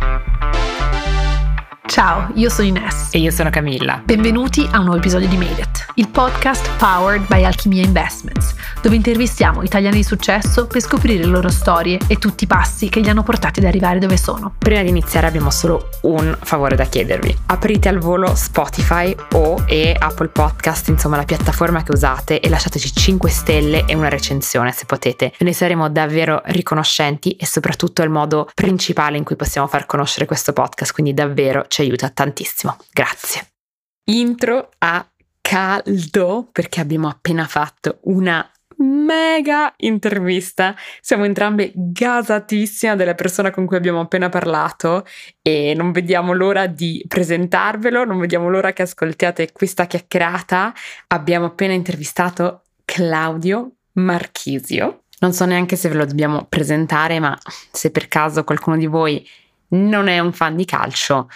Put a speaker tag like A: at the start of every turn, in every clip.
A: Bye. Ciao, io sono Ines.
B: E io sono Camilla.
A: Benvenuti a un nuovo episodio di Made It, il podcast powered by Alchimia Investments, dove intervistiamo italiani di successo per scoprire le loro storie e tutti i passi che li hanno portati ad arrivare dove sono.
B: Prima di iniziare abbiamo solo un favore da chiedervi. Aprite al volo Spotify o e Apple Podcast, insomma la piattaforma che usate e lasciateci 5 stelle e una recensione se potete. Ne saremo davvero riconoscenti e soprattutto è il modo principale in cui possiamo far conoscere questo podcast, quindi davvero ci aiuta tantissimo. Grazie. Intro a caldo perché abbiamo appena fatto una mega intervista. Siamo entrambe gasatissime della persona con cui abbiamo appena parlato e non vediamo l'ora di presentarvelo, non vediamo l'ora che ascoltiate questa chiacchierata. Abbiamo appena intervistato Claudio Marchisio. Non so neanche se ve lo dobbiamo presentare, ma se per caso qualcuno di voi non è un fan di calcio,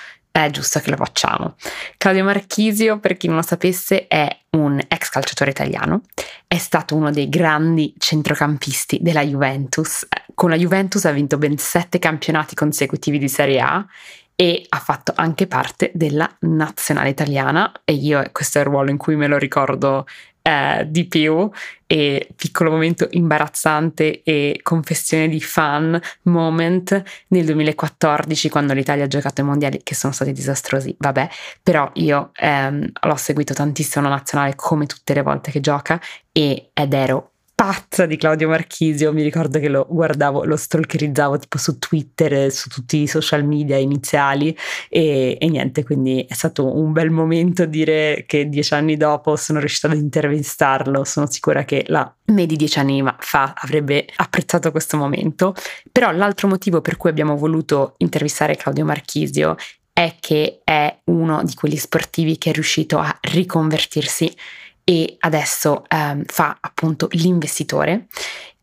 B: è giusto che lo facciamo. Claudio Marchisio, per chi non lo sapesse, è un ex calciatore italiano, è stato uno dei grandi centrocampisti della Juventus. Con la Juventus ha vinto ben sette campionati consecutivi di Serie A e ha fatto anche parte della nazionale italiana e io questo è il ruolo in cui me lo ricordo eh, di più. E piccolo momento imbarazzante e confessione di fan moment nel 2014 quando l'Italia ha giocato ai mondiali che sono stati disastrosi, vabbè, però io ehm, l'ho seguito tantissimo la nazionale come tutte le volte che gioca e, ed ero pazza di Claudio Marchisio, mi ricordo che lo guardavo, lo stalkerizzavo tipo su Twitter, su tutti i social media iniziali e, e, niente, quindi è stato un bel momento dire che dieci anni dopo sono riuscita ad intervistarlo, sono sicura che la me di dieci anni fa avrebbe apprezzato questo momento, però l'altro motivo per cui abbiamo voluto intervistare Claudio Marchisio è che è uno di quegli sportivi che è riuscito a riconvertirsi e adesso ehm, fa appunto l'investitore,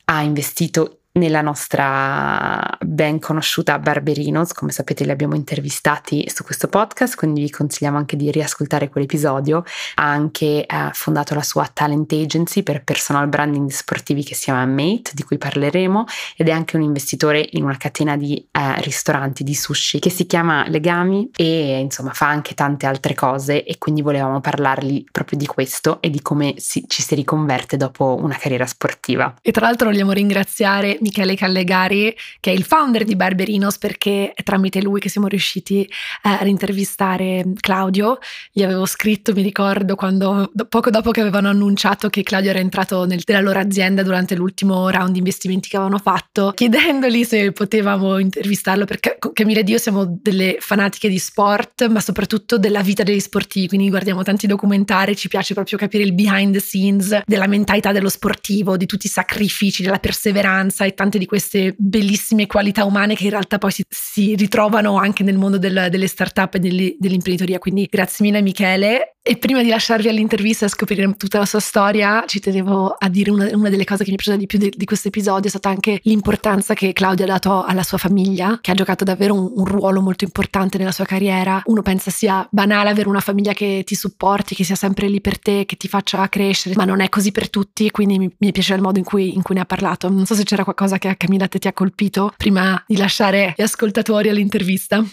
B: ha investito nella nostra ben conosciuta Barberinos, come sapete li abbiamo intervistati su questo podcast, quindi vi consigliamo anche di riascoltare quell'episodio. Ha anche eh, fondato la sua talent agency per personal branding sportivi che si chiama Mate, di cui parleremo, ed è anche un investitore in una catena di eh, ristoranti di sushi che si chiama Legami e insomma fa anche tante altre cose e quindi volevamo parlargli proprio di questo e di come si, ci si riconverte dopo una carriera sportiva.
A: E tra l'altro vogliamo ringraziare Michele Callegari, che è il founder di Barberinos, perché è tramite lui che siamo riusciti eh, ad intervistare Claudio. Gli avevo scritto, mi ricordo, quando, poco dopo che avevano annunciato che Claudio era entrato nel, nella loro azienda durante l'ultimo round di investimenti che avevano fatto, chiedendogli se potevamo intervistarlo, perché Camilla ed io siamo delle fanatiche di sport, ma soprattutto della vita degli sportivi, quindi guardiamo tanti documentari, ci piace proprio capire il behind the scenes della mentalità dello sportivo, di tutti i sacrifici, della perseveranza e tante di queste bellissime qualità umane che in realtà poi si, si ritrovano anche nel mondo del, delle start-up e dell'imprenditoria. Quindi grazie mille Michele. E prima di lasciarvi all'intervista e scoprire tutta la sua storia, ci tenevo a dire una, una delle cose che mi è piaciuta di più di, di questo episodio è stata anche l'importanza che Claudia ha dato alla sua famiglia, che ha giocato davvero un, un, ruolo molto importante nella sua carriera. Uno pensa sia banale avere una famiglia che ti supporti, che sia sempre lì per te, che ti faccia crescere, ma non è così per tutti, quindi mi, mi piace il modo in cui, in cui ne ha parlato. Non so se c'era qualcosa che a Camilla te ti ha colpito prima di lasciare gli ascoltatori all'intervista.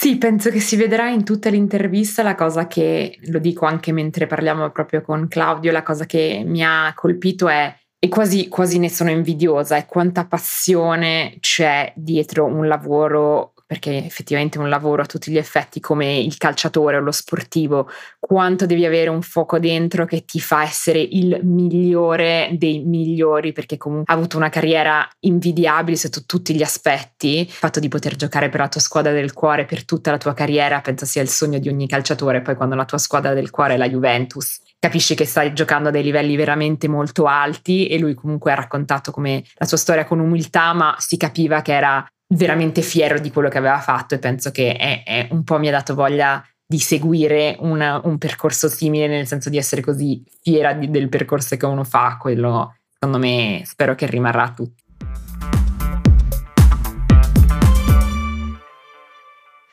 B: Sì, penso che si vedrà in tutta l'intervista la cosa che, lo dico anche mentre parliamo proprio con Claudio, la cosa che mi ha colpito è, e quasi, quasi ne sono invidiosa, è quanta passione c'è dietro un lavoro perché effettivamente un lavoro a tutti gli effetti come il calciatore o lo sportivo, quanto devi avere un fuoco dentro che ti fa essere il migliore dei migliori, perché comunque ha avuto una carriera invidiabile sotto tutti gli aspetti. Il fatto di poter giocare per la tua squadra del cuore per tutta la tua carriera penso sia il sogno di ogni calciatore, poi quando la tua squadra del cuore è la Juventus capisci che stai giocando a dei livelli veramente molto alti e lui comunque ha raccontato come la sua storia con umiltà, ma si capiva che era veramente fiero di quello che aveva fatto e penso che è, è un po' mi ha dato voglia di seguire una, un percorso simile, nel senso di essere così fiera di, del percorso che uno fa, quello secondo me spero che rimarrà a tutti.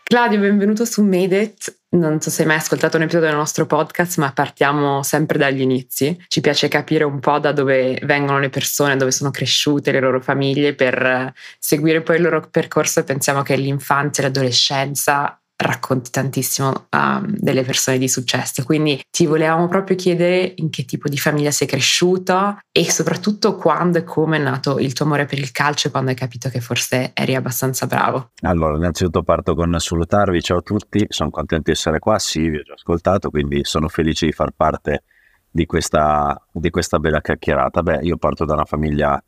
B: Claudio, benvenuto su Made It. Non so se hai mai ascoltato un episodio del nostro podcast, ma partiamo sempre dagli inizi. Ci piace capire un po' da dove vengono le persone, dove sono cresciute le loro famiglie per seguire poi il loro percorso e pensiamo che l'infanzia e l'adolescenza racconti tantissimo um, delle persone di successo. Quindi ti volevamo proprio chiedere in che tipo di famiglia sei cresciuta e soprattutto quando e come è nato il tuo amore per il calcio e quando hai capito che forse eri abbastanza bravo.
C: Allora, innanzitutto parto con salutarvi, ciao a tutti, sono contento di essere qua, sì, vi ho già ascoltato, quindi sono felice di far parte di questa, di questa bella chiacchierata. Beh, io parto da una famiglia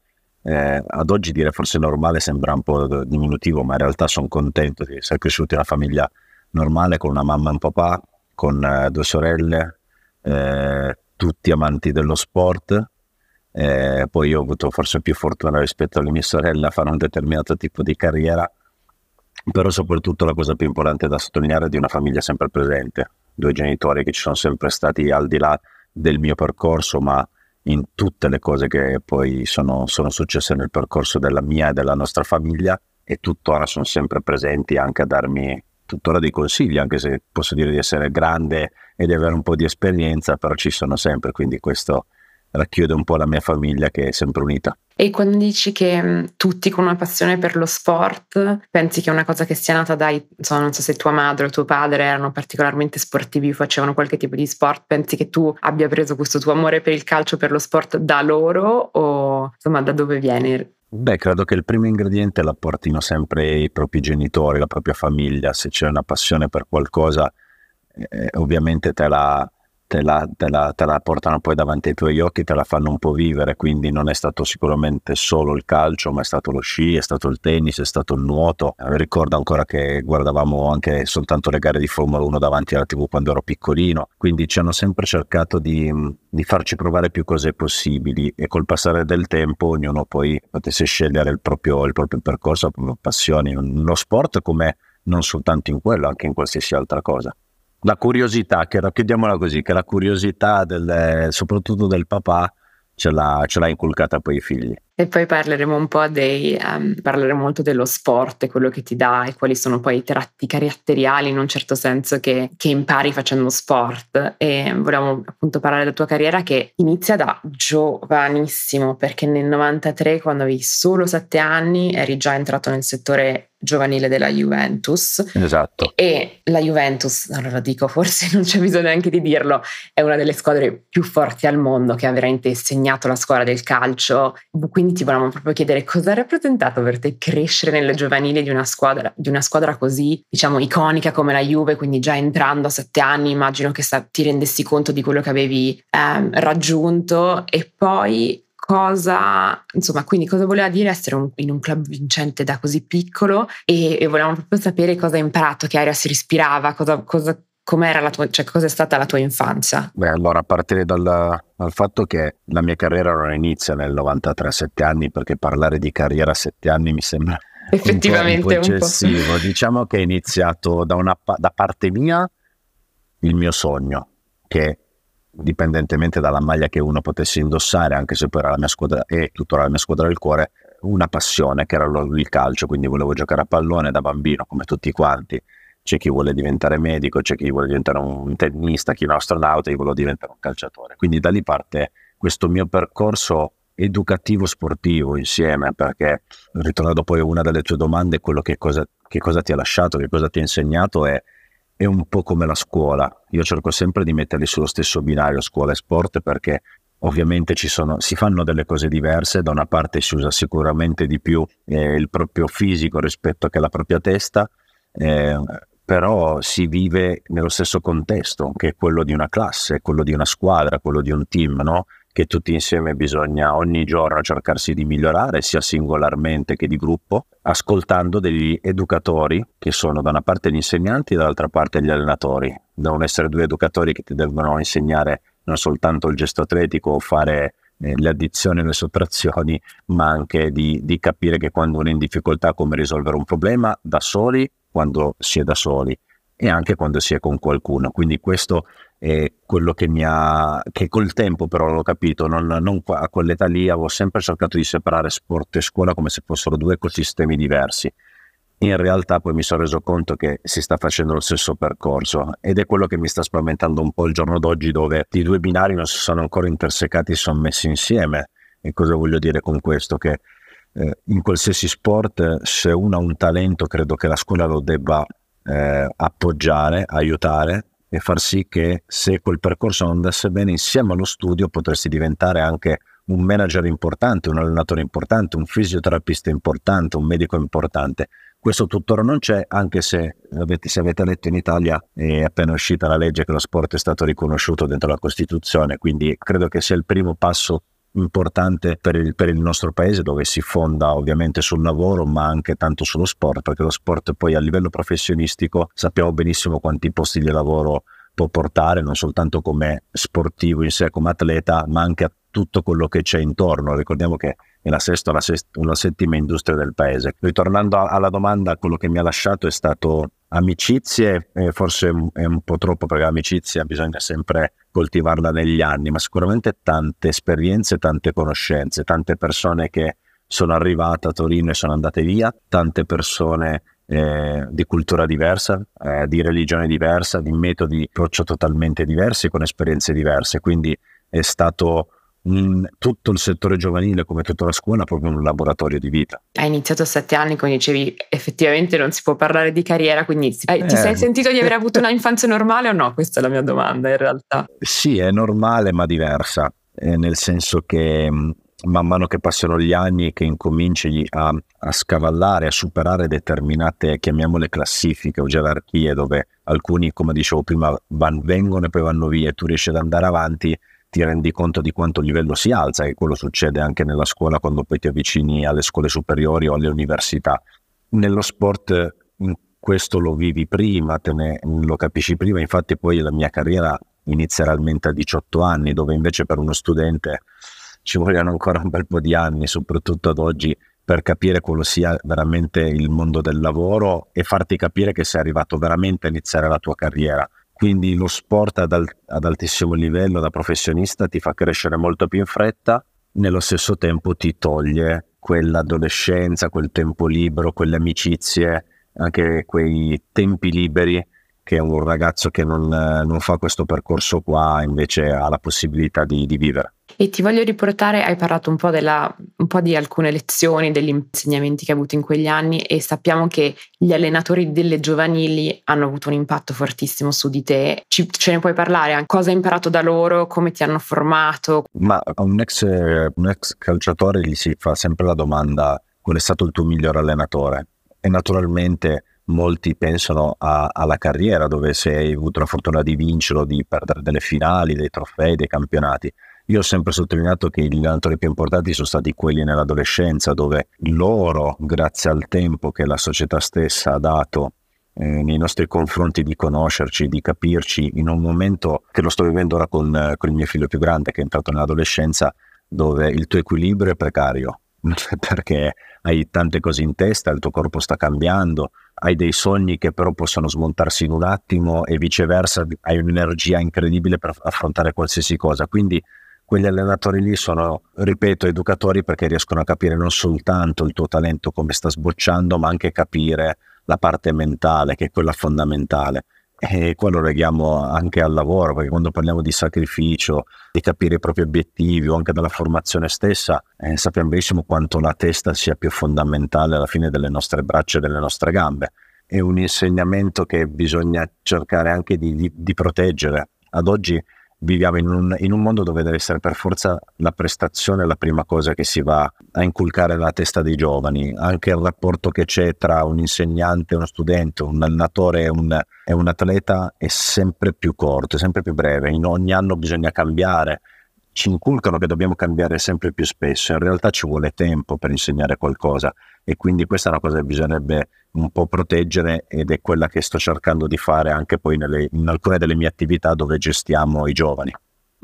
C: eh, ad oggi dire forse normale sembra un po' diminutivo, ma in realtà sono contento di essere cresciuto in una famiglia normale con una mamma e un papà, con eh, due sorelle, eh, tutti amanti dello sport. Eh, poi io ho avuto forse più fortuna rispetto alle mie sorelle a fare un determinato tipo di carriera, però soprattutto la cosa più importante da sottolineare è di una famiglia sempre presente, due genitori che ci sono sempre stati al di là del mio percorso, ma in tutte le cose che poi sono, sono successe nel percorso della mia e della nostra famiglia e tuttora sono sempre presenti anche a darmi tuttora dei consigli, anche se posso dire di essere grande e di avere un po' di esperienza, però ci sono sempre, quindi questo racchiude un po' la mia famiglia che è sempre unita.
B: E quando dici che tutti con una passione per lo sport, pensi che è una cosa che sia nata dai, insomma, non so se tua madre o tuo padre erano particolarmente sportivi, facevano qualche tipo di sport, pensi che tu abbia preso questo tuo amore per il calcio, per lo sport da loro o insomma da dove viene?
C: Beh, credo che il primo ingrediente la portino sempre i propri genitori, la propria famiglia, se c'è una passione per qualcosa, eh, ovviamente te la, te la, te, la, te la, portano poi davanti ai tuoi occhi, te la fanno un po' vivere, quindi non è stato sicuramente solo il calcio, ma è stato lo sci, è stato il tennis, è stato il nuoto. Eh, ricordo ancora che guardavamo anche soltanto le gare di Formula 1 davanti alla TV quando ero piccolino, quindi ci hanno sempre cercato di, di farci provare più cose possibili e col passare del tempo ognuno poi potesse scegliere il proprio, il proprio percorso, le proprie passioni. Lo sport come non soltanto in quello, anche in qualsiasi altra cosa la curiosità, che chiudiamola così, che la curiosità del, soprattutto del papà ce l'ha, ce l'ha inculcata poi i figli.
B: E poi parleremo un po' dei, um, parleremo molto dello sport e quello che ti dà e quali sono poi i tratti caratteriali in un certo senso che, che impari facendo sport. E volevamo appunto parlare della tua carriera che inizia da giovanissimo, perché nel 93, quando avevi solo sette anni, eri già entrato nel settore giovanile della Juventus.
C: Esatto.
B: E la Juventus, allora dico, forse non c'è bisogno neanche di dirlo, è una delle squadre più forti al mondo che ha veramente segnato la scuola del calcio. Quindi ti volevamo proprio chiedere cosa ha rappresentato per te crescere nelle giovanili di una squadra, di una squadra così, diciamo, iconica come la Juve, quindi già entrando a sette anni immagino che ti rendessi conto di quello che avevi ehm, raggiunto. E poi cosa, insomma, quindi cosa voleva dire essere un, in un club vincente da così piccolo? E, e volevamo proprio sapere cosa hai imparato, che aria si respirava, cosa, cosa, com'era la tua, cioè cosa è stata la tua infanzia?
C: Beh, allora a partire dal, dal, fatto che la mia carriera non inizia nel 93 a 7 anni, perché parlare di carriera a 7 anni mi sembra effettivamente un po', un po eccessivo. Un po'. Diciamo che è iniziato da, una, da parte mia il mio sogno, che dipendentemente dalla maglia che uno potesse indossare, anche se poi era la mia squadra e tuttora la mia squadra del cuore, una passione che era il calcio, quindi volevo giocare a pallone da bambino come tutti quanti. C'è chi vuole diventare medico, c'è chi vuole diventare un tennista, chi un astronauta, io volevo diventare un calciatore. Quindi da lì parte questo mio percorso educativo sportivo insieme, perché ritornando poi a una delle tue domande, quello che cosa, che cosa ti ha lasciato, che cosa ti ha insegnato è è un po' come la scuola. Io cerco sempre di metterli sullo stesso binario, scuola e sport, perché ovviamente sono, si fanno delle cose diverse. Da una parte si usa sicuramente di più eh, il proprio fisico rispetto che la propria testa, eh, però si vive nello stesso contesto, che è quello di una classe, quello di una squadra, quello di un team, no? che tutti insieme bisogna ogni giorno cercarsi di migliorare, sia singolarmente che di gruppo, ascoltando degli educatori che sono da una parte gli insegnanti e dall'altra parte gli allenatori. Devono essere due educatori che ti devono insegnare non soltanto il gesto atletico o fare eh, le addizioni e le sottrazioni, ma anche di, di capire che quando uno è in difficoltà come risolvere un problema da soli, quando si è da soli e anche quando si è con qualcuno. Quindi questo è quello che mi ha, che col tempo però l'ho capito, non, non a quell'età lì avevo sempre cercato di separare sport e scuola come se fossero due ecosistemi diversi. in realtà poi mi sono reso conto che si sta facendo lo stesso percorso ed è quello che mi sta spaventando un po' il giorno d'oggi dove i due binari non si sono ancora intersecati, si sono messi insieme. E cosa voglio dire con questo? Che eh, in qualsiasi sport se uno ha un talento credo che la scuola lo debba eh, appoggiare, aiutare e far sì che se quel percorso non andasse bene insieme allo studio potresti diventare anche un manager importante, un allenatore importante, un fisioterapista importante, un medico importante. Questo tuttora non c'è, anche se avete, se avete letto in Italia è appena uscita la legge che lo sport è stato riconosciuto dentro la Costituzione, quindi credo che sia il primo passo importante per il, per il, nostro paese dove si fonda ovviamente sul lavoro ma anche tanto sullo sport perché lo sport poi a livello professionistico sappiamo benissimo quanti posti di lavoro può portare non soltanto come sportivo in sé come atleta ma anche a tutto quello che c'è intorno. Ricordiamo che è la sesta la, sest- la settima industria del paese. Ritornando alla domanda quello che mi ha lasciato è stato amicizie, eh, forse è un po' troppo perché l'amicizia bisogna sempre coltivarla negli anni, ma sicuramente tante esperienze, tante conoscenze, tante persone che sono arrivate a Torino e sono andate via, tante persone eh, di cultura diversa, eh, di religione diversa, di metodi di approccio totalmente diversi, con esperienze diverse, quindi è stato in tutto il settore giovanile come tutta la scuola proprio un laboratorio di vita.
B: Hai iniziato a sette anni, come dicevi, effettivamente non si può parlare di carriera, quindi eh, ti sei sentito di aver avuto una infanzia normale o no? Questa è la mia domanda in realtà.
C: Sì, è normale ma diversa, eh, nel senso che mm, man mano che passano gli anni che incominci a, a, scavallare, a superare determinate, chiamiamole classifiche o gerarchie, dove alcuni, come dicevo prima, van, vengono e poi vanno via e tu riesci ad andare avanti, ti rendi conto di quanto livello si alza e quello succede anche nella scuola quando poi ti avvicini alle scuole superiori o alle università. Nello sport questo lo vivi prima, ne, lo capisci prima, infatti poi la mia carriera inizia realmente a 18 anni, dove invece per uno studente ci vogliono ancora un bel po' di anni, soprattutto ad oggi, per capire quello sia veramente il mondo del lavoro e farti capire che sei arrivato veramente a iniziare la tua carriera quindi lo sport ad, al- ad altissimo livello da professionista ti fa crescere molto più in fretta, nello stesso tempo ti toglie quell'adolescenza, quel tempo libero, quelle amicizie, anche quei tempi liberi che un ragazzo che non, non fa questo percorso qua invece ha la possibilità di, di vivere.
B: E ti voglio riportare, hai parlato un po, della, un po' di alcune lezioni, degli insegnamenti che hai avuto in quegli anni e sappiamo che gli allenatori delle giovanili hanno avuto un impatto fortissimo su di te. Ci, ce ne puoi parlare? Cosa hai imparato da loro? Come ti hanno formato?
C: Ma a un ex, un ex calciatore gli si fa sempre la domanda qual è stato il tuo miglior allenatore? E naturalmente molti pensano a, alla carriera dove se hai avuto la fortuna di vincerlo, di perdere delle finali, dei trofei, dei campionati. Io ho sempre sottolineato che gli allenatori più importanti sono stati quelli nell'adolescenza, dove loro, grazie al tempo che la società stessa ha dato eh, nei nostri confronti di conoscerci, di capirci, in un momento che lo sto vivendo ora con, con il mio figlio più grande che è entrato nell'adolescenza, dove il tuo equilibrio è precario, perché hai tante cose in testa, il tuo corpo sta cambiando, hai dei sogni che però possono smontarsi in un attimo e viceversa hai un'energia incredibile per affrontare qualsiasi cosa. Quindi quegli allenatori lì sono, ripeto, educatori perché riescono a capire non soltanto il tuo talento come sta sbocciando, ma anche capire la parte mentale, che è quella fondamentale. E qua lo leghiamo anche al lavoro, perché quando parliamo di sacrificio, di capire i propri obiettivi o anche della formazione stessa, eh, sappiamo benissimo quanto la testa sia più fondamentale alla fine delle nostre braccia e delle nostre gambe. È un insegnamento che bisogna cercare anche di, di, di proteggere. Ad oggi viviamo in un, in un, mondo dove deve essere per forza la prestazione la prima cosa che si va a inculcare nella testa dei giovani, anche il rapporto che c'è tra un insegnante uno studente, un allenatore e un, e un atleta è sempre più corto, è sempre più breve, in ogni anno bisogna cambiare, ci inculcano che dobbiamo cambiare sempre più spesso, in realtà ci vuole tempo per insegnare qualcosa e quindi questa è una cosa che bisognerebbe un po' proteggere ed è quella che sto cercando di fare anche poi nelle, in alcune delle mie attività dove gestiamo i giovani.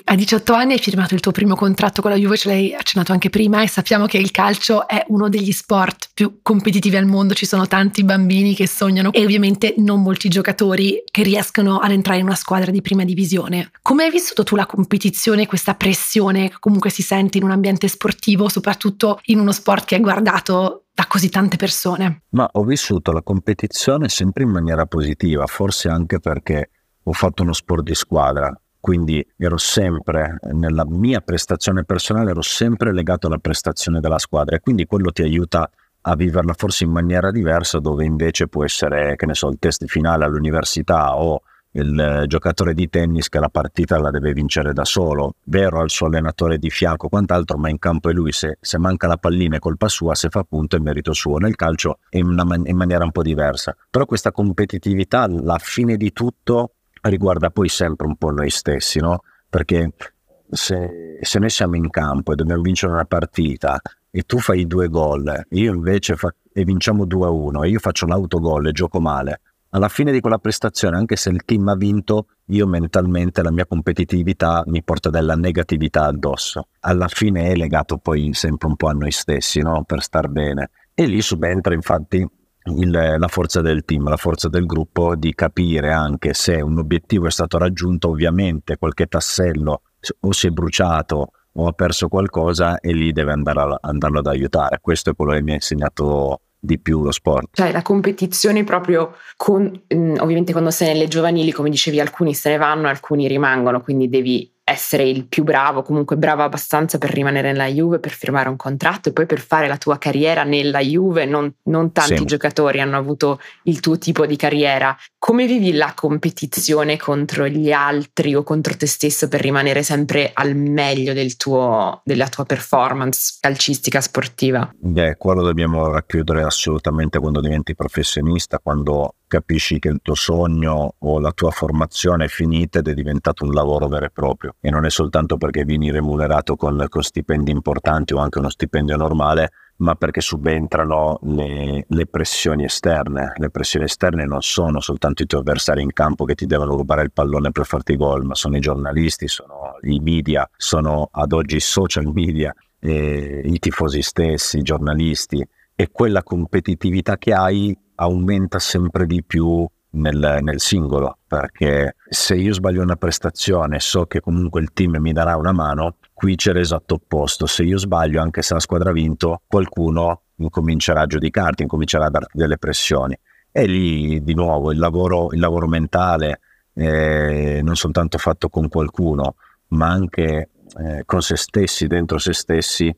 A: A 18 anni hai firmato il tuo primo contratto con la Juve, ce l'hai accennato anche prima e sappiamo che il calcio è uno degli sport più competitivi al mondo, ci sono tanti bambini che sognano e ovviamente non molti giocatori che riescono ad entrare in una squadra di prima divisione. Come hai vissuto tu la competizione, questa pressione che comunque si sente in un ambiente sportivo, soprattutto in uno sport che è guardato da così tante persone?
C: Ma ho vissuto la competizione sempre in maniera positiva, forse anche perché ho fatto uno sport di squadra, quindi ero sempre nella mia prestazione personale, ero sempre legato alla prestazione della squadra e quindi quello ti aiuta a viverla forse in maniera diversa dove invece può essere, che ne so, il test finale all'università o il giocatore di tennis che la partita la deve vincere da solo, vero al suo allenatore di fianco, quant'altro, ma in campo è lui, se, se manca la pallina è colpa sua, se fa punto è merito suo. Nel calcio è in, una, in maniera un po' diversa, però questa competitività, alla fine di tutto, riguarda poi sempre un po' noi stessi, no? Perché se, se noi siamo in campo e dobbiamo vincere una partita e tu fai due gol, io invece fa, e vinciamo 2-1 e io faccio l'autogol e gioco male, alla fine di quella prestazione, anche se il team ha vinto, io mentalmente la mia competitività mi porta della negatività addosso. Alla fine è legato poi sempre un po' a noi stessi, no? Per star bene. E lì subentra infatti il, la forza del team, la forza del gruppo di capire anche se un obiettivo è stato raggiunto, ovviamente qualche tassello o si è bruciato o ha perso qualcosa e lì deve andare a, andarlo ad aiutare. Questo è quello che mi ha insegnato di più lo sport.
B: Cioè la competizione proprio con, ovviamente quando sei nelle giovanili, come dicevi, alcuni se ne vanno, alcuni rimangono, quindi devi essere il più bravo, comunque bravo abbastanza per rimanere nella Juve, per firmare un contratto e poi per fare la tua carriera nella Juve. Non, non tanti sì. giocatori hanno avuto il tuo tipo di carriera. Come vivi la competizione contro gli altri o contro te stesso per rimanere sempre al meglio del tuo, della tua performance calcistica sportiva?
C: Beh, quello dobbiamo racchiudere assolutamente quando diventi professionista, quando capisci che il tuo sogno o la tua formazione è finita ed è diventato un lavoro vero e proprio e non è soltanto perché vieni remunerato con, con stipendi importanti o anche uno stipendio normale, ma perché subentrano le, le, pressioni esterne. Le pressioni esterne non sono soltanto i tuoi avversari in campo che ti devono rubare il pallone per farti gol, ma sono i giornalisti, sono i media, sono ad oggi i social media, eh, i tifosi stessi, i giornalisti e quella competitività che hai aumenta sempre di più nel, nel, singolo, perché se io sbaglio una prestazione so che comunque il team mi darà una mano, qui c'è l'esatto opposto, se io sbaglio anche se la squadra ha vinto, qualcuno incomincerà a giudicarti, incomincerà a darti delle pressioni. E lì di nuovo il lavoro, il lavoro mentale, eh, non soltanto fatto con qualcuno, ma anche eh, con se stessi, dentro se stessi,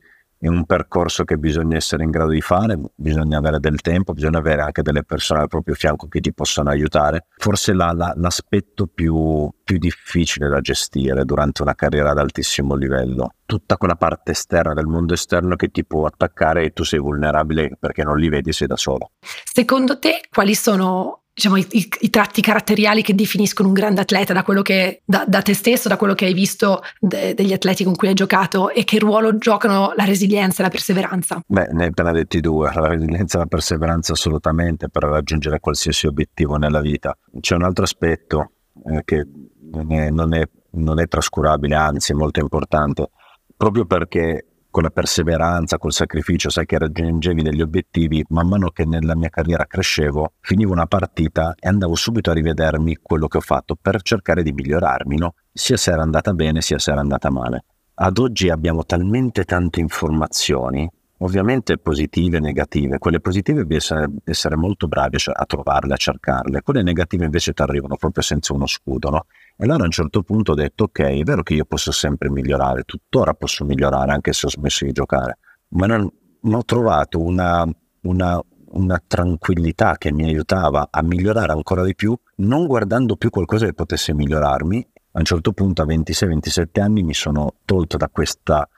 C: è un percorso che bisogna essere in grado di fare, bisogna avere del tempo, bisogna avere anche delle persone al proprio fianco che ti possano aiutare. Forse la, la, l'aspetto più, più difficile da gestire durante una carriera ad altissimo livello, tutta quella parte esterna del mondo esterno che ti può attaccare e tu sei vulnerabile perché non li vedi, sei da solo.
A: Secondo te quali sono diciamo, i, i, tratti caratteriali che definiscono un grande atleta da che da, da te stesso, da quello che hai visto de, degli atleti con cui hai giocato e che ruolo giocano la resilienza e la perseveranza?
C: Beh, ne hai appena detti due, la resilienza e la perseveranza assolutamente per raggiungere qualsiasi obiettivo nella vita. C'è un altro aspetto eh, che non è, non, è, non è trascurabile, anzi è molto importante, proprio perché con la perseveranza, col sacrificio, sai che raggiungevi degli obiettivi, man mano che nella mia carriera crescevo, finivo una partita e andavo subito a rivedermi quello che ho fatto per cercare di migliorarmi, no? sia se era andata bene sia se era andata male. Ad oggi abbiamo talmente tante informazioni ovviamente positive e negative. Quelle positive devi essere, molto bravi a trovarle, a cercarle, quelle negative invece ti arrivano proprio senza uno scudo, no? E allora a un certo punto ho detto, ok, è vero che io posso sempre migliorare, tuttora posso migliorare anche se ho smesso di giocare, ma non, non ho trovato una, una, una tranquillità che mi aiutava a migliorare ancora di più, non guardando più qualcosa che potesse migliorarmi. A un certo punto, a 26-27 anni, mi sono tolto da questa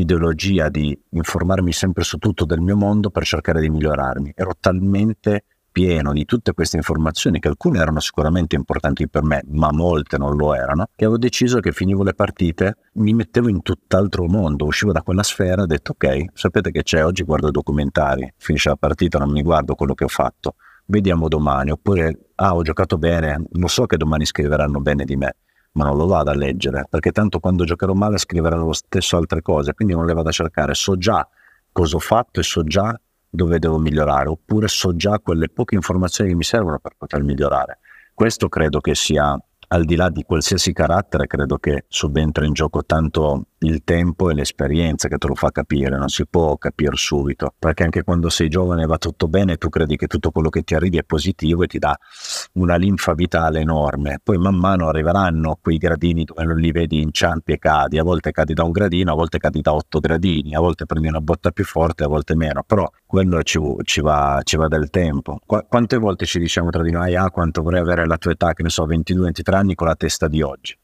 C: ideologia di informarmi sempre su tutto del mio mondo per cercare di migliorarmi. Ero talmente pieno di tutte queste informazioni, che alcune erano sicuramente importanti per me, ma molte non lo erano, che avevo deciso che finivo le partite, mi mettevo in tutt'altro mondo, uscivo da quella sfera e ho detto ok, sapete che c'è, oggi guardo documentari, finisce la partita, non mi guardo quello che ho fatto, vediamo domani, oppure ah ho giocato bene, lo so che domani scriveranno bene di me, ma non lo vado a leggere, perché tanto quando giocherò male scriverò lo stesso altre cose, quindi non le vado a cercare, so già cosa ho fatto e so già dove devo migliorare, oppure so già quelle poche informazioni che mi servono per poter migliorare. Questo credo che sia al di là di qualsiasi carattere, credo che subentra in gioco tanto il tempo e l'esperienza che te lo fa capire, non si può capire subito, perché anche quando sei giovane va tutto bene, tu credi che tutto quello che ti arrivi è positivo e ti dà una linfa vitale enorme, poi man mano arriveranno quei gradini dove non li vedi inciampi e cadi, a volte cadi da un gradino, a volte cadi da otto gradini, a volte prendi una botta più forte, a volte meno, però quello ci, ci, va, ci va, del tempo. Qu- quante volte ci diciamo tra di noi, ah quanto vorrei avere la tua età, che ne so, 22-23 anni con la testa di oggi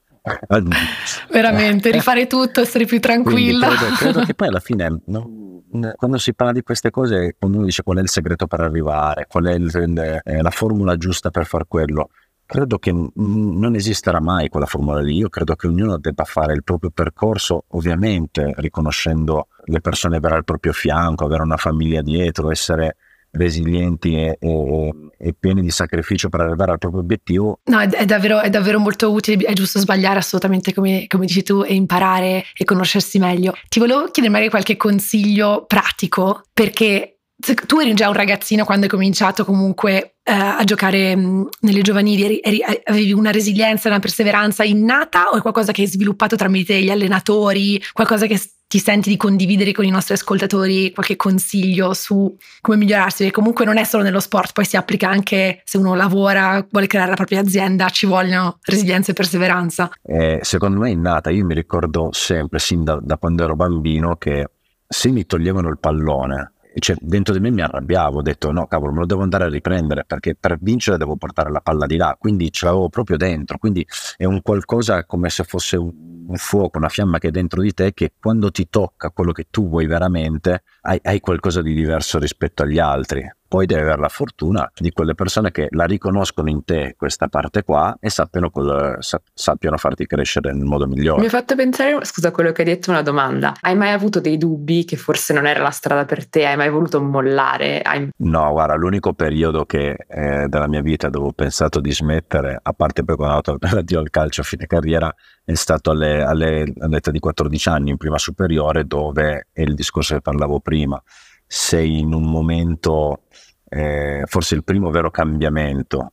A: Veramente, rifare tutto, essere più tranquilla.
C: Credo, credo, che poi alla fine, no, quando si parla di queste cose, quando uno dice qual è il segreto per arrivare, qual è il, eh, la formula giusta per far quello, credo che non esisterà mai quella formula lì. Io credo che ognuno debba fare il proprio percorso, ovviamente riconoscendo le persone avere al proprio fianco, avere una famiglia dietro, essere resilienti e, e, e, pieni di sacrificio per arrivare al proprio obiettivo.
A: No, è, è, davvero, è davvero, molto utile, è giusto sbagliare assolutamente come, come, dici tu e imparare e conoscersi meglio. Ti volevo chiedere magari qualche consiglio pratico perché tu eri già un ragazzino quando hai cominciato comunque eh, a giocare mh, nelle giovanili, eri, eri, avevi una resilienza, una perseveranza innata o è qualcosa che hai sviluppato tramite gli allenatori, qualcosa che ti senti di condividere con i nostri ascoltatori? Qualche consiglio su come migliorarsi, perché comunque non è solo nello sport, poi si applica anche se uno lavora, vuole creare la propria azienda, ci vogliono resilienza e perseveranza.
C: Eh, secondo me è innata, io mi ricordo sempre, sin da, da quando ero bambino, che se mi toglievano il pallone, cioè, dentro di me mi arrabbiavo, ho detto no cavolo me lo devo andare a riprendere perché per vincere devo portare la palla di là, quindi ce l'avevo proprio dentro, quindi è un qualcosa come se fosse un un fuoco, una fiamma che è dentro di te che quando ti tocca quello che tu vuoi veramente hai, hai qualcosa di diverso rispetto agli altri poi devi avere la fortuna di quelle persone che la riconoscono in te questa parte qua e sappiano, col, sappiano farti crescere nel modo migliore.
B: Mi ha fatto pensare, scusa, quello che hai detto, una domanda. Hai mai avuto dei dubbi che forse non era la strada per te? Hai mai voluto mollare? Hai...
C: No, guarda, l'unico periodo che eh, della mia vita dove ho pensato di smettere, a parte poi quando ho dato l'addio al calcio a fine carriera, è stato alle, alle, all'età di 14 anni in prima superiore dove è il discorso che parlavo prima sei in un momento, eh, forse il primo vero cambiamento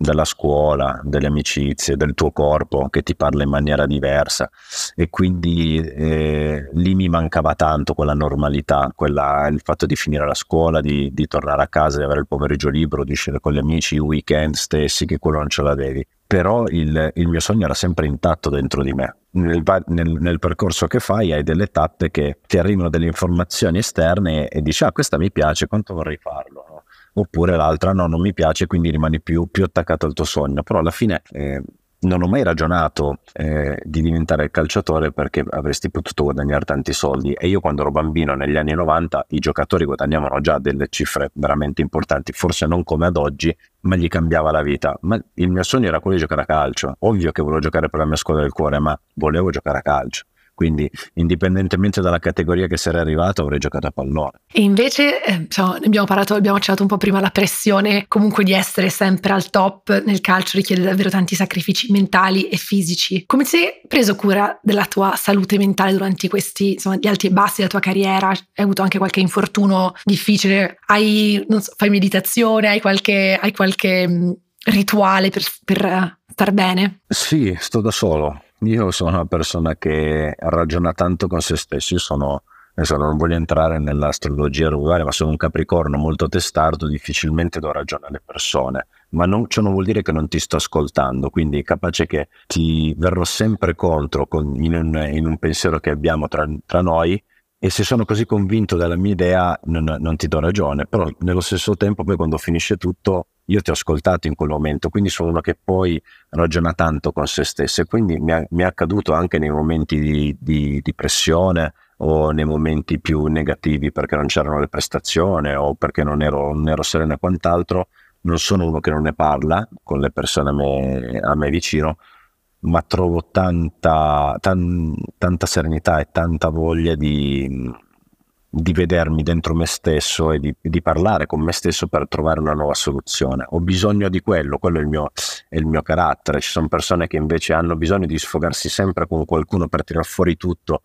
C: della scuola, delle amicizie, del tuo corpo che ti parla in maniera diversa e quindi eh, lì mi mancava tanto quella normalità, quella, il fatto di finire la scuola, di, di, tornare a casa, di avere il pomeriggio libero, di uscire con gli amici, i weekend stessi, che quello non ce l'avevi. Però il, il mio sogno era sempre intatto dentro di me nel, nel, nel, percorso che fai hai delle tappe che ti arrivano delle informazioni esterne e, dici ah questa mi piace, quanto vorrei farlo? Oppure l'altra no, non mi piace, quindi rimani più, più attaccato al tuo sogno, però alla fine eh, non ho mai ragionato eh, di diventare calciatore perché avresti potuto guadagnare tanti soldi e io quando ero bambino negli anni 90 i giocatori guadagnavano già delle cifre veramente importanti, forse non come ad oggi, ma gli cambiava la vita. Ma il mio sogno era quello di giocare a calcio. Ovvio che volevo giocare per la mia squadra del cuore, ma volevo giocare a calcio. Quindi, indipendentemente dalla categoria che sarei arrivato, avrei giocato a pallone.
A: E invece, eh, insomma, ne abbiamo parlato, abbiamo accennato un po' prima la pressione comunque di essere sempre al top nel calcio richiede davvero tanti sacrifici mentali e fisici. Come ti sei preso cura della tua salute mentale durante questi, insomma, gli alti e bassi della tua carriera? Hai avuto anche qualche infortunio difficile? Hai, non so, fai meditazione? Hai qualche, hai qualche rituale per, per star bene?
C: Sì, sto da solo io sono una persona che ragiona tanto con se stesso, io sono, adesso non voglio entrare nell'astrologia regolare, ma sono un capricorno molto testardo, difficilmente do ragione alle persone, ma non, ciò non vuol dire che non ti sto ascoltando, quindi è capace che ti verrò sempre contro con, in, un, in, un, pensiero che abbiamo tra, tra noi e se sono così convinto della mia idea non, non, ti do ragione, però nello stesso tempo poi quando finisce tutto io ti ho ascoltato in quel momento, quindi sono uno che poi ragiona tanto con se stesso e quindi mi, è, accaduto anche nei momenti di, di, di, pressione o nei momenti più negativi perché non c'erano le prestazioni o perché non ero, non ero sereno e quant'altro, non sono uno che non ne parla con le persone a me, a me vicino, ma trovo tanta, tan, tanta serenità e tanta voglia di di vedermi dentro me stesso e di, di, parlare con me stesso per trovare una nuova soluzione. Ho bisogno di quello, quello è il, mio, è il mio carattere. Ci sono persone che invece hanno bisogno di sfogarsi sempre con qualcuno per tirar fuori tutto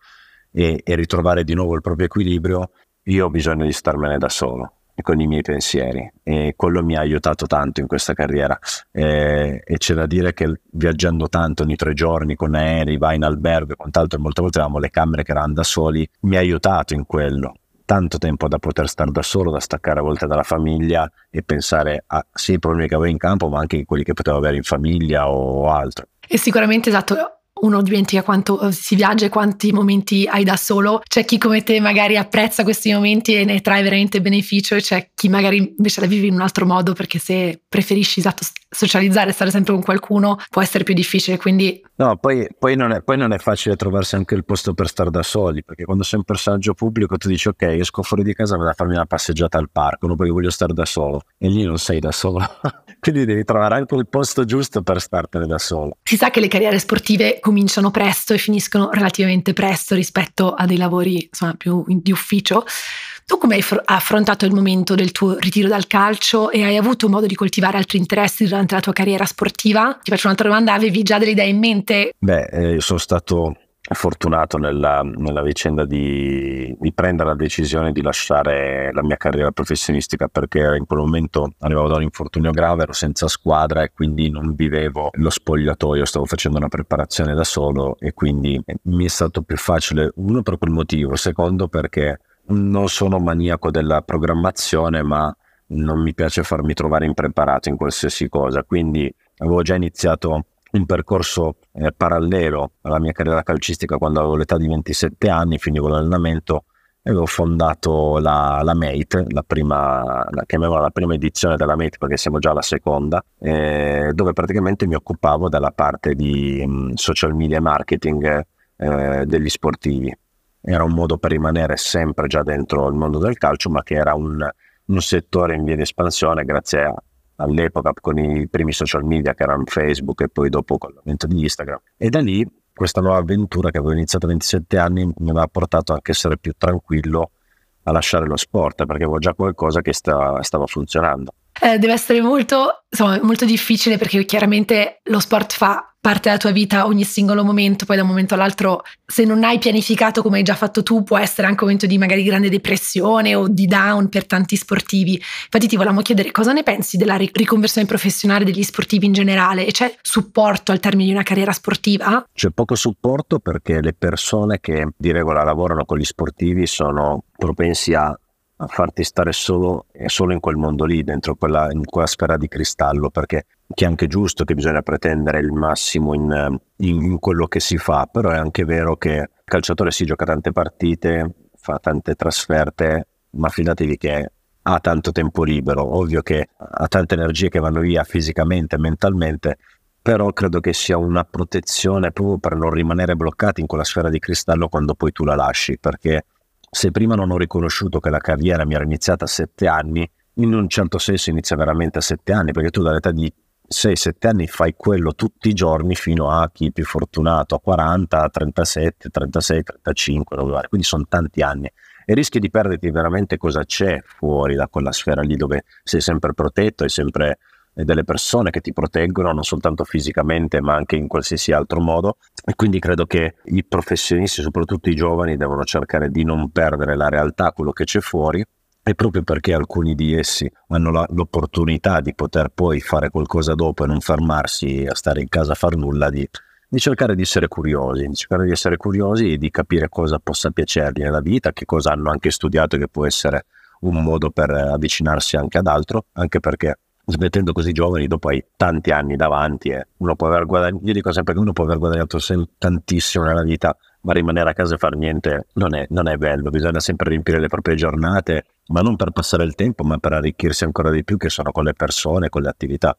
C: e, e ritrovare di nuovo il proprio equilibrio. Io ho bisogno di starmene da solo con i miei pensieri e quello mi ha aiutato tanto in questa carriera e, e c'è da dire che viaggiando tanto ogni tre giorni con aerei, vai in albergo e quant'altro molte volte avevamo le camere che erano da soli mi ha aiutato in quello tanto tempo da poter stare da solo, da staccare a volte dalla famiglia e pensare a sì i problemi che avevo in campo ma anche quelli che potevo avere in famiglia o altro.
A: E sicuramente esatto, uno dimentica quanto eh, si viaggia e quanti momenti hai da solo. C'è chi come te magari apprezza questi momenti e ne trae veramente beneficio e c'è chi magari invece la vive in un altro modo perché se preferisci esatto, socializzare, stare sempre con qualcuno può essere più difficile. Quindi...
C: No, poi, poi, non è, poi, non è, facile trovarsi anche il posto per stare da soli perché quando sei un personaggio pubblico tu dici ok esco fuori di casa vado a farmi una passeggiata al parco, non perché voglio stare da solo e lì non sei da solo. Quindi devi trovare anche il posto giusto per startene da solo.
A: Si sa che le carriere sportive cominciano presto e finiscono relativamente presto rispetto a dei lavori insomma, più di ufficio. Tu come hai affrontato il momento del tuo ritiro dal calcio e hai avuto modo di coltivare altri interessi durante la tua carriera sportiva? Ti faccio un'altra domanda, avevi già delle idee in mente?
C: Beh, eh, sono stato fortunato nella, nella vicenda di, di, prendere la decisione di lasciare la mia carriera professionistica perché in quel momento arrivavo da un infortunio grave, ero senza squadra e quindi non vivevo lo spogliatoio, stavo facendo una preparazione da solo e quindi mi è stato più facile, uno per quel motivo, secondo perché non sono maniaco della programmazione ma non mi piace farmi trovare impreparato in qualsiasi cosa, quindi avevo già iniziato un percorso eh, parallelo alla mia carriera calcistica quando avevo l'età di 27 anni, finivo l'allenamento e avevo fondato la, la Mate, la prima, la, chiamiamola la prima edizione della Mate perché siamo già alla seconda, eh, dove praticamente mi occupavo della parte di mh, social media marketing eh, degli sportivi. Era un modo per rimanere sempre già dentro il mondo del calcio, ma che era un, un settore in via di espansione grazie a all'epoca con i primi social media che erano Facebook e poi dopo con l'avvento di Instagram. E da lì questa nuova avventura che avevo iniziato a 27 anni mi aveva portato anche a essere più tranquillo a lasciare lo sport perché avevo già qualcosa che sta, stava funzionando.
A: Eh, deve essere molto, insomma, molto difficile perché chiaramente lo sport fa parte della tua vita ogni singolo momento, poi da un momento all'altro, se non hai pianificato come hai già fatto tu, può essere anche un momento di magari grande depressione o di down per tanti sportivi. Infatti ti volevamo chiedere cosa ne pensi della riconversione professionale degli sportivi in generale e c'è supporto al termine di una carriera sportiva?
C: C'è poco supporto perché le persone che di regola lavorano con gli sportivi sono propensi a a farti stare solo, solo, in quel mondo lì, dentro quella, in quella sfera di cristallo, perché è anche giusto che bisogna pretendere il massimo in, in, quello che si fa, però è anche vero che il calciatore si gioca tante partite, fa tante trasferte, ma fidatevi che ha tanto tempo libero, ovvio che ha tante energie che vanno via fisicamente mentalmente, però credo che sia una protezione proprio per non rimanere bloccati in quella sfera di cristallo quando poi tu la lasci, perché se prima non ho riconosciuto che la carriera mi era iniziata a sette anni, in un certo senso inizia veramente a sette anni, perché tu dall'età di 6-7 anni fai quello tutti i giorni fino a chi più fortunato, a 40, 37, 36, 35, quindi sono tanti anni. E rischi di perderti veramente cosa c'è fuori da quella sfera lì dove sei sempre protetto, hai sempre delle persone che ti proteggono non soltanto fisicamente ma anche in qualsiasi altro modo. E quindi credo che i professionisti, soprattutto i giovani, devono cercare di non perdere la realtà, quello che c'è fuori e proprio perché alcuni di essi hanno la, l'opportunità di poter poi fare qualcosa dopo e non fermarsi a stare in casa a far nulla, di, di cercare di essere curiosi, di cercare di essere curiosi e di capire cosa possa piacergli nella vita, che cosa hanno anche studiato che può essere un modo per avvicinarsi anche ad altro, anche perché smettendo così giovani, dopo hai tanti anni davanti e uno può aver guadagnato, io dico sempre che uno può aver guadagnato tantissimo nella vita, ma rimanere a casa e fare niente non è, non è bello, bisogna sempre riempire le proprie giornate, ma non per passare il tempo, ma per arricchirsi ancora di più, che sono con le persone, con le attività.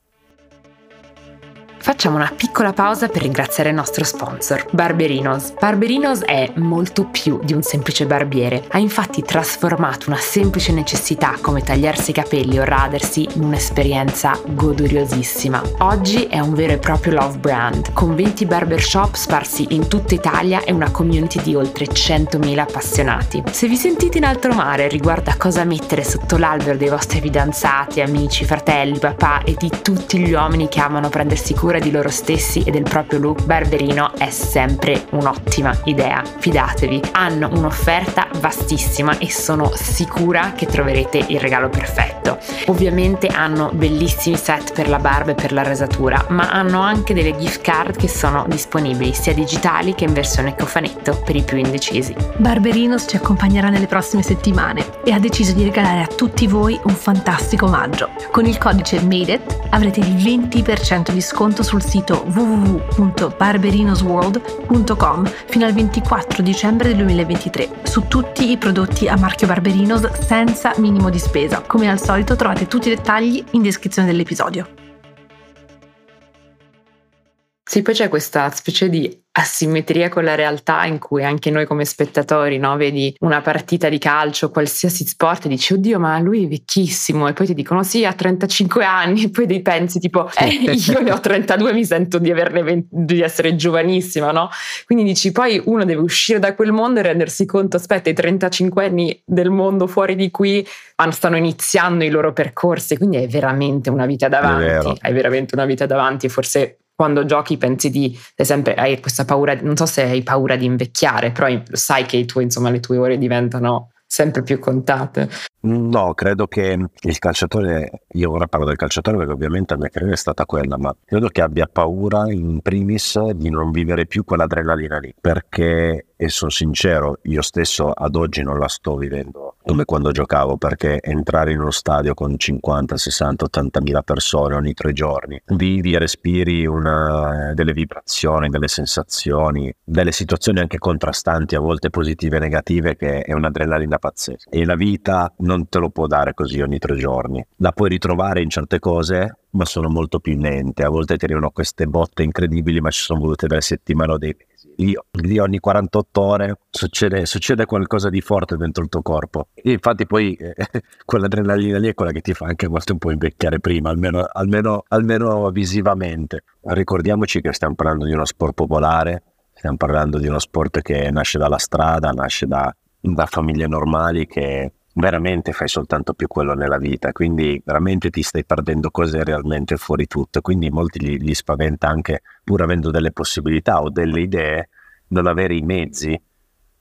B: Facciamo una piccola pausa per ringraziare il nostro sponsor, Barberinos. Barberinos è molto più di un semplice barbiere. Ha infatti trasformato una semplice necessità come tagliarsi i capelli o radersi in un'esperienza goduriosissima. Oggi è un vero e proprio love brand, con 20 barbershop sparsi in tutta Italia e una community di oltre 100.000 appassionati. Se vi sentite in alto mare riguardo a cosa mettere sotto l'albero dei vostri fidanzati, amici, fratelli, papà e di tutti gli uomini che amano prendersi cura cura di loro stessi e del proprio look, Barberino è sempre un'ottima idea. Fidatevi, hanno un'offerta vastissima e sono sicura che troverete il regalo perfetto. Ovviamente hanno bellissimi set per la barba e per la rasatura, ma hanno anche delle gift card che sono disponibili sia digitali che in versione cofanetto per i più indecisi.
A: Barberinos ci accompagnerà nelle prossime settimane e ha deciso di regalare a tutti voi un fantastico omaggio. Con il codice MADEIT avrete il 20% di sconto sul sito www.barberinosworld.com fino al 24 dicembre del 2023 su tutti i prodotti a marchio Barberinos senza minimo di spesa. Come al solito trovate tutti i dettagli in descrizione dell'episodio.
B: Sì, poi c'è questa specie di asimmetria con la realtà in cui anche noi come spettatori, no, vedi una partita di calcio, qualsiasi sport e dici oddio ma lui è vecchissimo. E poi ti dicono sì ha 35 anni. E poi pensi tipo eh, io ne ho 32 mi sento di, 20, di essere giovanissima, no? Quindi dici poi uno deve uscire da quel mondo e rendersi conto aspetta i 35 anni del mondo fuori di qui stanno iniziando i loro percorsi, quindi hai veramente una vita davanti, hai veramente una vita davanti e forse quando giochi pensi di, ad esempio, hai questa paura, non so se hai paura di invecchiare, però sai che tue, insomma, le tue ore diventano sempre più contate.
C: No, credo che il calciatore, io ora parlo del calciatore perché ovviamente la mia carriera è stata quella, ma credo che abbia paura in primis di non vivere più quell'adrenalina lì, perché, e sono sincero, io stesso ad oggi non la sto vivendo come quando giocavo, perché entrare in uno stadio con 50, 60, 80 mila persone ogni tre giorni, vivi e respiri una, delle vibrazioni, delle sensazioni, delle situazioni anche contrastanti, a volte positive e negative, che è un'adrenalina pazzesca. E la vita non te lo può dare così ogni tre giorni. La puoi ritrovare in certe cose, ma sono molto più lente. A volte ti arrivano queste botte incredibili, ma ci sono volute delle settimane o dei mesi. Lì ogni 48 ore succede, succede, qualcosa di forte dentro il tuo corpo. E infatti poi eh, quell'adrenalina lì è quella che ti fa anche a volte un po' invecchiare prima, almeno, almeno, almeno visivamente. Ricordiamoci che stiamo parlando di uno sport popolare, stiamo parlando di uno sport che nasce dalla strada, nasce da, da famiglie normali che veramente fai soltanto più quello nella vita, quindi veramente ti stai perdendo cose realmente fuori tutto, quindi molti gli, gli spaventa anche pur avendo delle possibilità o delle idee, non avere i mezzi,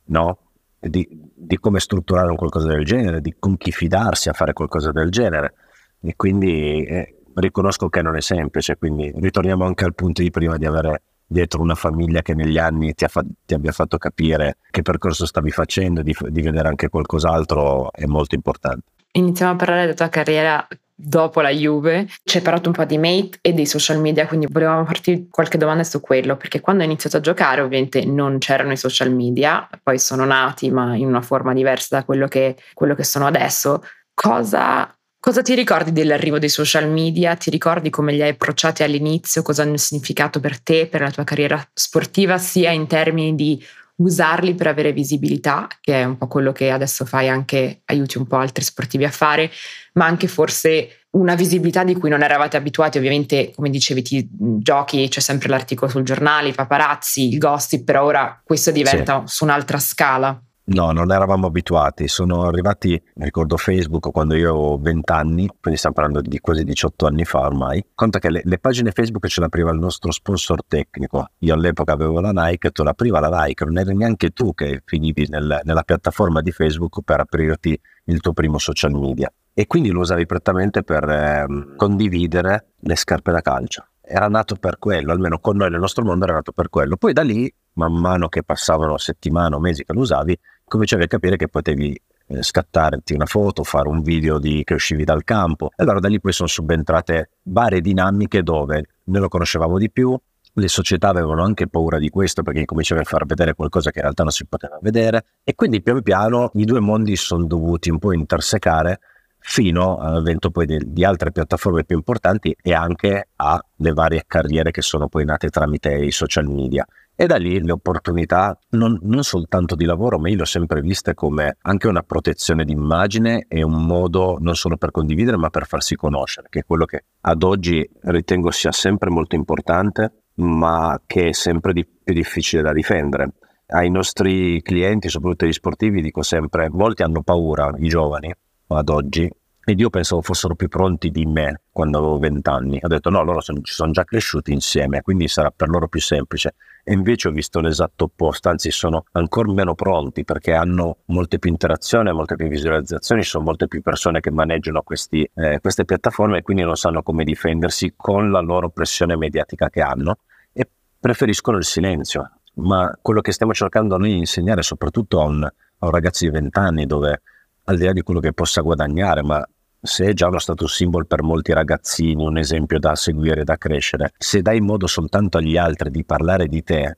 C: no? Di, di, come strutturare un qualcosa del genere, di con chi fidarsi a fare qualcosa del genere. E quindi eh, riconosco che non è semplice, quindi ritorniamo anche al punto di prima di avere dietro una famiglia che negli anni ti, fa- ti, abbia fatto capire che percorso stavi facendo, di, di vedere anche qualcos'altro è molto importante.
B: Iniziamo a parlare della tua carriera dopo la Juve. Ci hai parlato un po' di Mate e dei social media, quindi volevamo farti qualche domanda su quello, perché quando hai iniziato a giocare ovviamente non c'erano i social media, poi sono nati ma in una forma diversa da quello che, quello che sono adesso. Cosa Cosa ti ricordi dell'arrivo dei social media? Ti ricordi come li hai approcciati all'inizio? Cosa hanno significato per te, per la tua carriera sportiva, sia in termini di usarli per avere visibilità, che è un po' quello che adesso fai anche, aiuti un po' altri sportivi a fare, ma anche forse una visibilità di cui non eravate abituati. Ovviamente, come dicevi, ti giochi, c'è sempre l'articolo sul giornale, i paparazzi, il gossip, però ora questo diventa sì. su un'altra scala.
C: No, non eravamo abituati. Sono arrivati, ricordo Facebook quando io avevo 20 anni, quindi stiamo parlando di quasi 18 anni fa ormai. Conta che le, le pagine Facebook ce l'apriva il nostro sponsor tecnico. Io all'epoca avevo la Nike, tu l'apriva la Nike, non eri neanche tu che finivi nel, nella piattaforma di Facebook per aprirti il tuo primo social media. E quindi lo usavi prettamente per eh, condividere le scarpe da calcio. Era nato per quello, almeno con noi nel nostro mondo era nato per quello. Poi da lì, man mano che passavano settimane o mesi che lo usavi, cominciavi a capire che potevi eh, scattarti una foto, fare un video di, che uscivi dal campo. E allora da lì poi sono subentrate varie dinamiche dove noi lo conoscevamo di più, le società avevano anche paura di questo perché cominciavi a far vedere qualcosa che in realtà non si poteva vedere e quindi piano piano i due mondi sono dovuti un po' intersecare fino all'avvento poi di, di, altre piattaforme più importanti e anche alle varie carriere che sono poi nate tramite i social media. E da lì le opportunità non, non, soltanto di lavoro, ma io le ho sempre viste come anche una protezione d'immagine e un modo non solo per condividere, ma per farsi conoscere, che è quello che ad oggi ritengo sia sempre molto importante, ma che è sempre di, più difficile da difendere. Ai nostri clienti, soprattutto gli sportivi, dico sempre, molti hanno paura, i giovani, ad oggi, ed io pensavo fossero più pronti di me quando avevo vent'anni. Ho detto no, loro sono, ci sono già cresciuti insieme, quindi sarà per loro più semplice. E invece ho visto l'esatto opposto, anzi sono ancora meno pronti perché hanno molte più interazioni, molte più visualizzazioni, ci sono molte più persone che maneggiano questi, eh, queste piattaforme e quindi non sanno come difendersi con la loro pressione mediatica che hanno e preferiscono il silenzio. Ma quello che stiamo cercando noi di insegnare soprattutto a un, a un ragazzo di vent'anni dove al di là di quello che possa guadagnare, ma se è già uno status symbol per molti ragazzini, un esempio da seguire, da crescere, se dai modo soltanto agli altri di parlare di te,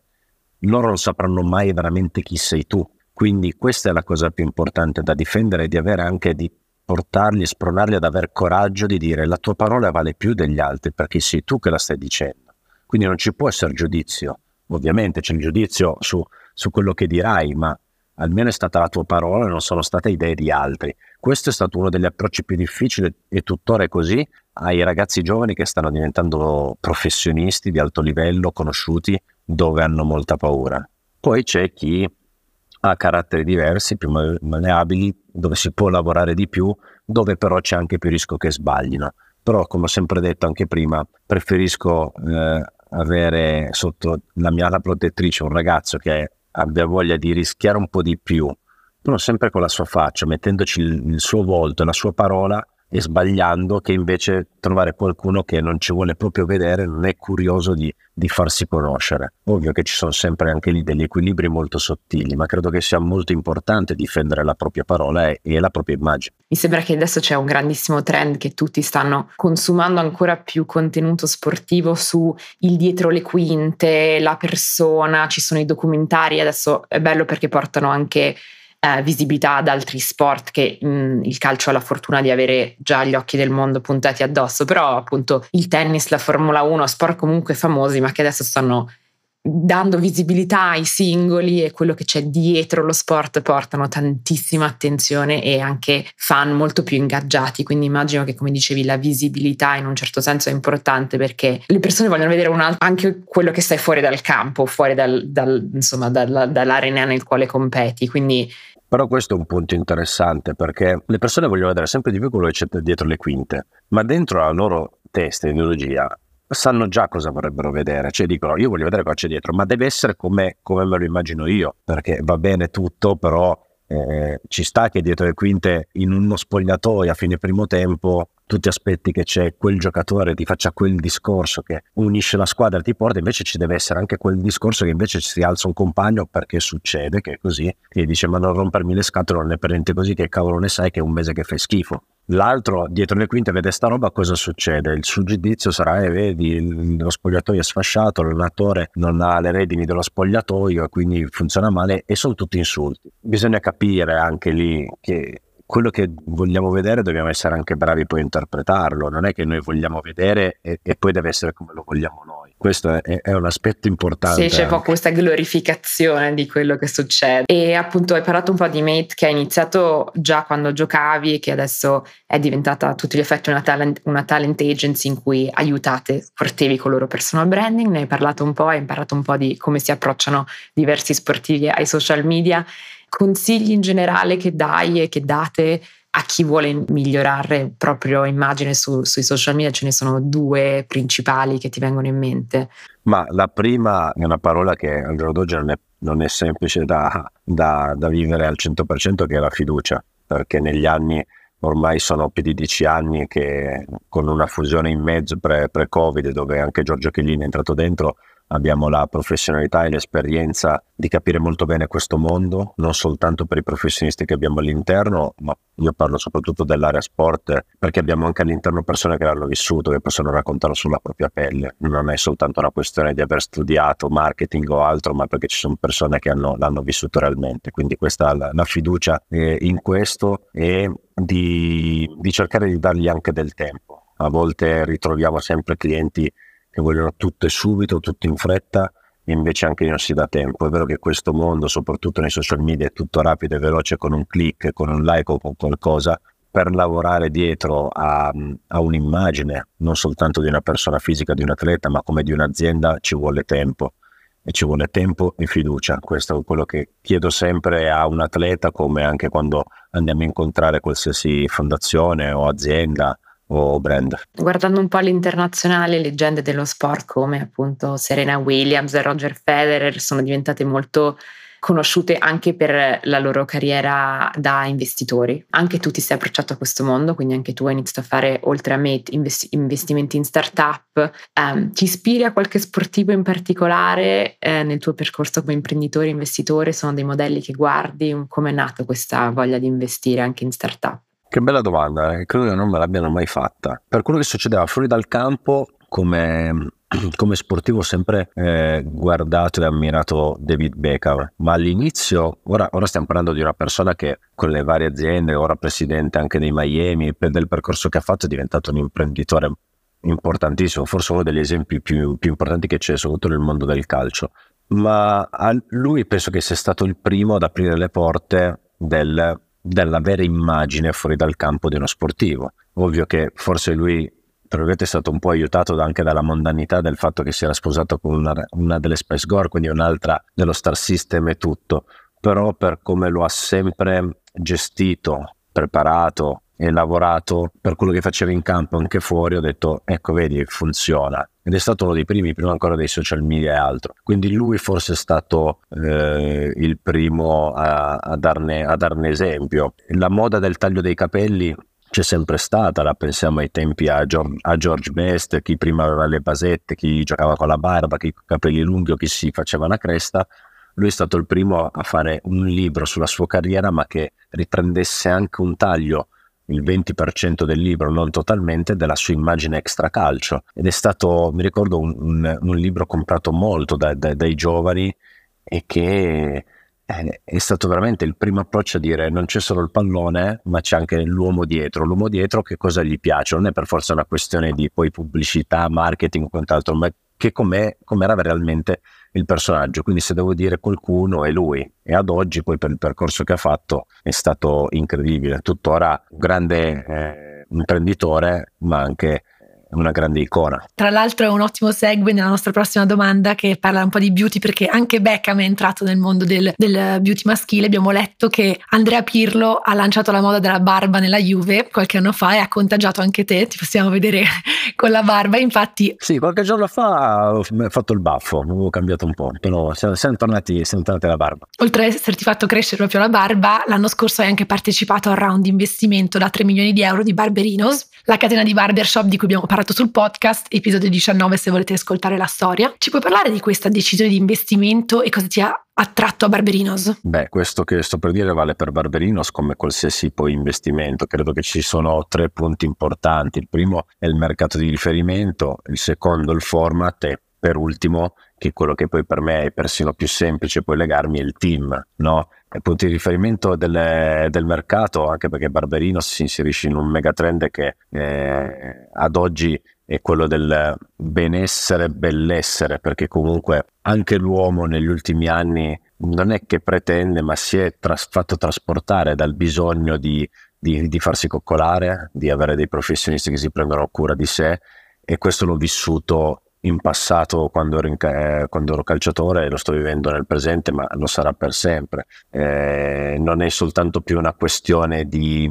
C: loro non sapranno mai veramente chi sei tu. Quindi questa è la cosa più importante da difendere, di avere anche di portarli, spronarli ad avere coraggio di dire la tua parola vale più degli altri perché sei tu che la stai dicendo. Quindi non ci può essere giudizio. Ovviamente c'è il giudizio su, su quello che dirai, ma almeno è stata la tua parola e non sono state idee di altri. Questo è stato uno degli approcci più difficili e tuttora è così ai ragazzi giovani che stanno diventando professionisti di alto livello, conosciuti, dove hanno molta paura. Poi c'è chi ha caratteri diversi, più maleabili, dove si può lavorare di più, dove però c'è anche più rischio che sbaglino. Però, come ho sempre detto anche prima, preferisco eh, avere sotto la mia ala protettrice un ragazzo che abbia voglia di rischiare un po' di più, però sempre con la sua faccia, mettendoci il, il suo volto la sua parola e sbagliando che invece trovare qualcuno che non ci vuole proprio vedere, non è curioso di, di, farsi conoscere. Ovvio che ci sono sempre anche lì degli equilibri molto sottili, ma credo che sia molto importante difendere la propria parola e, e la propria immagine.
B: Mi sembra che adesso c'è un grandissimo trend che tutti stanno consumando ancora più contenuto sportivo su il dietro le quinte, la persona, ci sono i documentari, adesso è bello perché portano anche eh, visibilità ad altri sport che mh, il calcio ha la fortuna di avere già gli occhi del mondo puntati addosso, però appunto il tennis, la Formula 1, sport comunque famosi ma che adesso stanno dando visibilità ai singoli e quello che c'è dietro lo sport portano tantissima attenzione e anche fan molto più ingaggiati. Quindi immagino che, come dicevi, la visibilità in un certo senso è importante perché le persone vogliono vedere altro, anche quello che stai fuori dal campo, fuori dal, dal, insomma, dalla, dall'arena nel quale competi. Quindi
C: però questo è un punto interessante perché le persone vogliono vedere sempre di più quello che c'è dietro le quinte, ma dentro la loro testa, ideologia, sanno già cosa vorrebbero vedere, cioè dicono io voglio vedere cosa c'è dietro, ma deve essere come, come me lo immagino io, perché va bene tutto, però eh, ci sta che dietro le quinte in uno spogliatoio a fine primo tempo tu ti aspetti che c'è quel giocatore ti faccia quel discorso che unisce la squadra e ti porta, invece ci deve essere anche quel discorso che invece si alza un compagno perché succede che è così, e dice ma non rompermi le scatole, non è per niente così, che cavolo ne sai che è un mese che fai schifo. L'altro dietro le quinte vede sta roba, cosa succede? Il suo giudizio sarà, eh, vedi, lo spogliatoio è sfasciato, l'allenatore non ha le redini dello spogliatoio quindi funziona male e sono tutti insulti. Bisogna capire anche lì che quello che vogliamo vedere dobbiamo essere anche bravi poi a interpretarlo, non è che noi vogliamo vedere e, e poi deve essere come lo vogliamo noi. Questo è, è un aspetto importante.
B: Sì, c'è un po' questa glorificazione di quello che succede. E appunto hai parlato un po' di Mate che ha iniziato già quando giocavi e che adesso è diventata a tutti gli effetti una talent, una talent agency in cui aiutate sportivi con il loro personal branding. Ne hai parlato un po', hai imparato un po' di come si approcciano diversi sportivi ai social media consigli in generale che dai e che date a chi vuole migliorare proprio immagine su, sui social media ce ne sono due principali che ti vengono in mente?
C: Ma la prima è una parola che al giorno d'oggi non è, non è semplice da, da, da, vivere al 100% che è la fiducia, perché negli anni, ormai sono più di dieci anni che con una fusione in mezzo pre, pre-Covid dove anche Giorgio Chiellini è entrato dentro, abbiamo la professionalità e l'esperienza di capire molto bene questo mondo, non soltanto per i professionisti che abbiamo all'interno, ma io parlo soprattutto dell'area sport perché abbiamo anche all'interno persone che l'hanno vissuto, che possono raccontarlo sulla propria pelle. Non è soltanto una questione di aver studiato marketing o altro, ma perché ci sono persone che hanno, l'hanno vissuto realmente. Quindi questa la, la fiducia eh, in questo e di, di cercare di dargli anche del tempo. A volte ritroviamo sempre clienti che vogliono tutto e subito, tutto in fretta, e invece anche non si dà tempo. È vero che questo mondo, soprattutto nei social media, è tutto rapido e veloce con un click, con un like o con qualcosa. Per lavorare dietro a, a un'immagine, non soltanto di una persona fisica, di un atleta, ma come di un'azienda, ci vuole tempo. E ci vuole tempo e fiducia. Questo è quello che chiedo sempre a un atleta, come anche quando andiamo a incontrare qualsiasi fondazione o azienda o brand.
B: Guardando un po' all'internazionale, leggende dello sport come appunto Serena Williams e Roger Federer sono diventate molto conosciute anche per la loro carriera da investitori. Anche tu ti sei approcciato a questo mondo, quindi anche tu hai iniziato a fare, oltre a me, invest- investimenti in startup. Um, ti ispiri a qualche sportivo in particolare eh, nel tuo percorso come imprenditore, investitore? Sono dei modelli che guardi? Come è nata questa voglia di investire anche in startup?
C: Che bella domanda, eh. credo che non me l'abbiano mai fatta. Per quello che succedeva fuori dal campo, come, come sportivo ho sempre eh, guardato e ammirato David Beckham, ma all'inizio, ora, ora, stiamo parlando di una persona che con le varie aziende, ora presidente anche dei Miami, per del percorso che ha fatto è diventato un imprenditore importantissimo, forse uno degli esempi più, più importanti che c'è, soprattutto nel mondo del calcio. Ma a lui penso che sia stato il primo ad aprire le porte del della vera immagine fuori dal campo di uno sportivo. Ovvio che forse lui è stato un po' aiutato anche dalla mondanità del fatto che si era sposato con una, una delle Space Gore, quindi un'altra dello Star System e tutto, però per come lo ha sempre gestito, preparato e lavorato per quello che faceva in campo anche fuori, ho detto ecco vedi funziona ed è stato uno dei primi, prima ancora dei social media e altro. Quindi lui forse è stato eh, il primo a, a, darne, a darne esempio. La moda del taglio dei capelli c'è sempre stata, la pensiamo ai tempi a, a, George Best, chi prima aveva le basette, chi giocava con la barba, chi con i capelli lunghi o chi si faceva una cresta. Lui è stato il primo a fare un libro sulla sua carriera, ma che riprendesse anche un taglio il 20% del libro, non totalmente, della sua immagine extracalcio. Ed è stato, mi ricordo, un, un, libro comprato molto da, da, dai giovani e che è, è, stato veramente il primo approccio a dire non c'è solo il pallone, ma c'è anche l'uomo dietro. L'uomo dietro che cosa gli piace? Non è per forza una questione di poi pubblicità, marketing o quant'altro, ma che com'è, com'era realmente il personaggio. Quindi se devo dire qualcuno è lui. E ad oggi poi per il percorso che ha fatto è stato incredibile. Tuttora un grande eh, imprenditore, ma anche una grande icona.
A: Tra l'altro è un ottimo segue nella nostra prossima domanda che parla un po' di beauty perché anche Beckham è entrato nel mondo del, del beauty maschile. Abbiamo letto che Andrea Pirlo ha lanciato la moda della barba nella Juve qualche anno fa e ha contagiato anche te, ti possiamo vedere con la barba. Infatti...
C: Sì, qualche giorno fa ho fatto il baffo, avevo cambiato un po', però siamo, tornati, siamo tornati alla barba.
A: Oltre ad esserti fatto crescere proprio la barba, l'anno scorso hai anche partecipato al round di investimento da 3 milioni di euro di Barberinos, la catena di barbershop di cui abbiamo parlato sul podcast, episodio 19 se volete ascoltare la storia. Ci puoi parlare di questa decisione di investimento e cosa ti ha attratto a Barberinos?
C: Beh, questo che sto per dire vale per Barberinos come qualsiasi poi investimento. Credo che ci sono tre punti importanti. Il primo è il mercato di riferimento, il secondo il format e per ultimo, che quello che poi per me è persino più semplice poi legarmi, è il team, no? Il punto di riferimento del, del, mercato, anche perché Barberino si inserisce in un megatrend che eh, ad oggi è quello del benessere, bellessere, perché comunque anche l'uomo negli ultimi anni non è che pretende, ma si è tras- fatto trasportare dal bisogno di, di, di farsi coccolare, di avere dei professionisti che si prendono cura di sé e questo l'ho vissuto in passato quando ero, in, eh, quando ero, calciatore lo sto vivendo nel presente, ma lo sarà per sempre. Eh, non è soltanto più una questione di,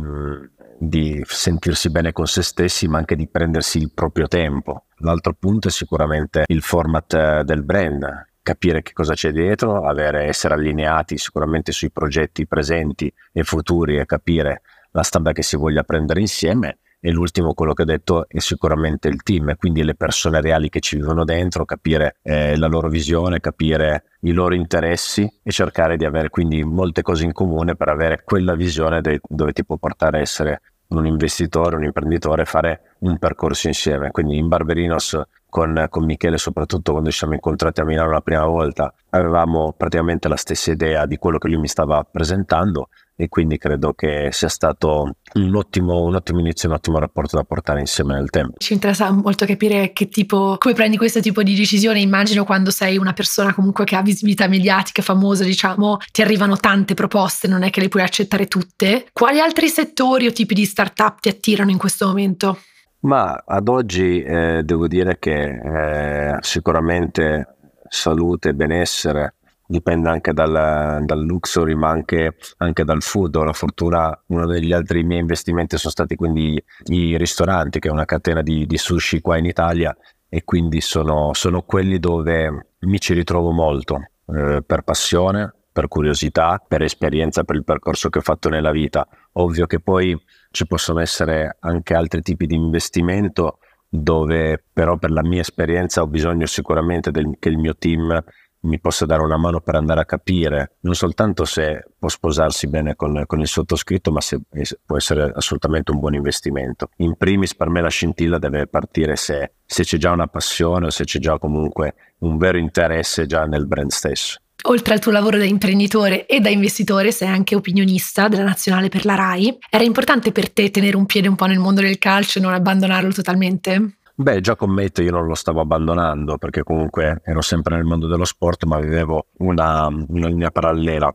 C: di, sentirsi bene con se stessi, ma anche di prendersi il proprio tempo. L'altro punto è sicuramente il format eh, del brand. Capire che cosa c'è dietro, avere, essere allineati sicuramente sui progetti presenti e futuri e capire la strada che si voglia prendere insieme e l'ultimo, quello che ho detto, è sicuramente il team, quindi le persone reali che ci vivono dentro, capire eh, la loro visione, capire i loro interessi e cercare di avere quindi molte cose in comune per avere quella visione de- dove ti può portare a essere un investitore, un imprenditore, fare un percorso insieme. Quindi in Barberinos con, con, Michele, soprattutto quando ci siamo incontrati a Milano la prima volta, avevamo praticamente la stessa idea di quello che lui mi stava presentando e quindi credo che sia stato un ottimo, un ottimo inizio, un ottimo rapporto da portare insieme nel tempo.
A: Ci interessa molto capire che tipo, come prendi questo tipo di decisione. Immagino quando sei una persona comunque che ha visibilità mediatica, famosa, diciamo, ti arrivano tante proposte, non è che le puoi accettare tutte. Quali altri settori o tipi di startup ti attirano in questo momento?
C: Ma ad oggi eh, devo dire che eh, sicuramente salute e benessere dipende anche dal, dal luxury ma anche, anche, dal food. Ho la fortuna, uno degli altri miei investimenti sono stati quindi i ristoranti, che è una catena di, di sushi qua in Italia e quindi sono, sono quelli dove mi ci ritrovo molto eh, per passione, per curiosità, per esperienza, per il percorso che ho fatto nella vita. Ovvio che poi ci possono essere anche altri tipi di investimento dove però per la mia esperienza ho bisogno sicuramente del, che il mio team mi possa dare una mano per andare a capire non soltanto se può sposarsi bene con, con il sottoscritto, ma se può essere assolutamente un buon investimento. In primis per me la scintilla deve partire se, se c'è già una passione o se c'è già comunque un vero interesse già nel brand stesso.
A: Oltre al tuo lavoro da imprenditore e da investitore, sei anche opinionista della nazionale per la RAI. Era importante per te tenere un piede un po' nel mondo del calcio e non abbandonarlo totalmente?
C: Beh, già con Mate io non lo stavo abbandonando perché comunque ero sempre nel mondo dello sport, ma vivevo una, una linea parallela.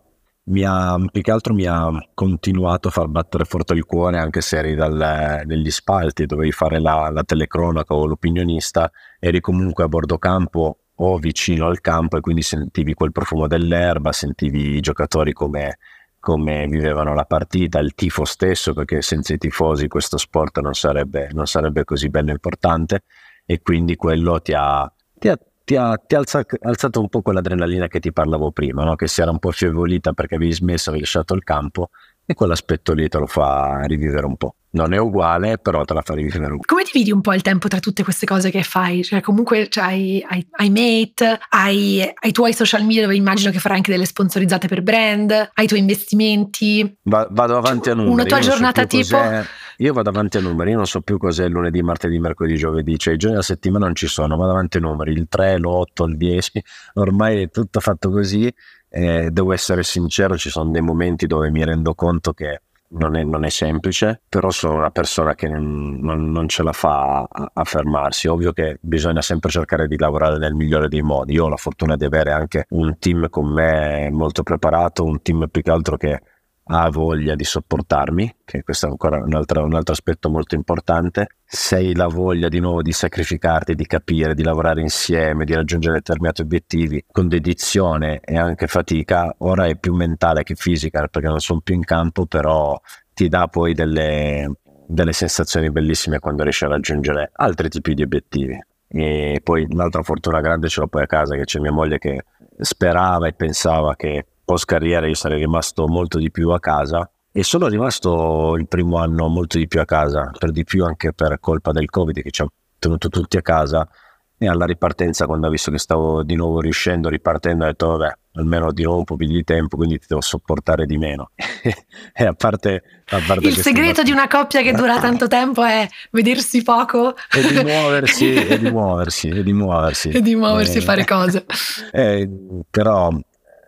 C: Mi ha, più che altro mi ha continuato a far battere forte il cuore anche se eri dal, negli spalti, dovevi fare la, la telecronaca o l'opinionista, eri comunque a bordo campo o vicino al campo e quindi sentivi quel profumo dell'erba, sentivi i giocatori come come vivevano la partita, il tifo stesso, perché senza i tifosi questo sport non sarebbe, non sarebbe così bello importante e quindi quello ti ha, ti ha, ti ha, ti ha alza, alzato un po' quell'adrenalina che ti parlavo prima, no? che si era un po' fievolita perché avevi smesso, avevi lasciato il campo e quell'aspetto lì te lo fa rivivere un po' non è uguale, però te la fa rivivere.
A: Come dividi un po' il tempo tra tutte queste cose che fai? Cioè, comunque cioè, hai, hai, hai, Mate, hai, hai i tuoi social media dove immagino che farai anche delle sponsorizzate per brand, hai i tuoi investimenti.
C: Va, vado avanti a numeri.
A: Una tua giornata so tipo.
C: Io vado avanti a numeri, io non so più cos'è lunedì, martedì, mercoledì, giovedì, cioè i giorni della settimana non ci sono, vado avanti a numeri, il 3, l'8, il 10, ormai è tutto fatto così. Eh, devo essere sincero, ci sono dei momenti dove mi rendo conto che non è, non è, semplice, però sono una persona che non, non, non ce la fa a, a, fermarsi. Ovvio che bisogna sempre cercare di lavorare nel migliore dei modi. Io ho la fortuna di avere anche un team con me molto preparato, un team più che altro che ha voglia di sopportarmi, che questo è ancora un altro, un altro aspetto molto importante, se hai la voglia di nuovo di sacrificarti, di capire, di lavorare insieme, di raggiungere determinati obiettivi con dedizione e anche fatica, ora è più mentale che fisica perché non sono più in campo, però ti dà poi delle, delle sensazioni bellissime quando riesci a raggiungere altri tipi di obiettivi. E poi l'altra fortuna grande ce l'ho poi a casa, che c'è mia moglie che sperava e pensava che post carriera io sarei rimasto molto di più a casa e sono rimasto il primo anno molto di più a casa, per di più anche per colpa del Covid che ci ha tenuto tutti a casa e alla ripartenza quando ha visto che stavo di nuovo riuscendo, ripartendo, ha detto vabbè, almeno di nuovo un po' più di tempo, quindi ti devo sopportare di meno. e a parte, a parte
A: il segreto di una coppia che dura tanto tempo è vedersi poco
C: e di muoversi, e di muoversi, e di muoversi,
A: e di muoversi e fare cose.
C: Eh, però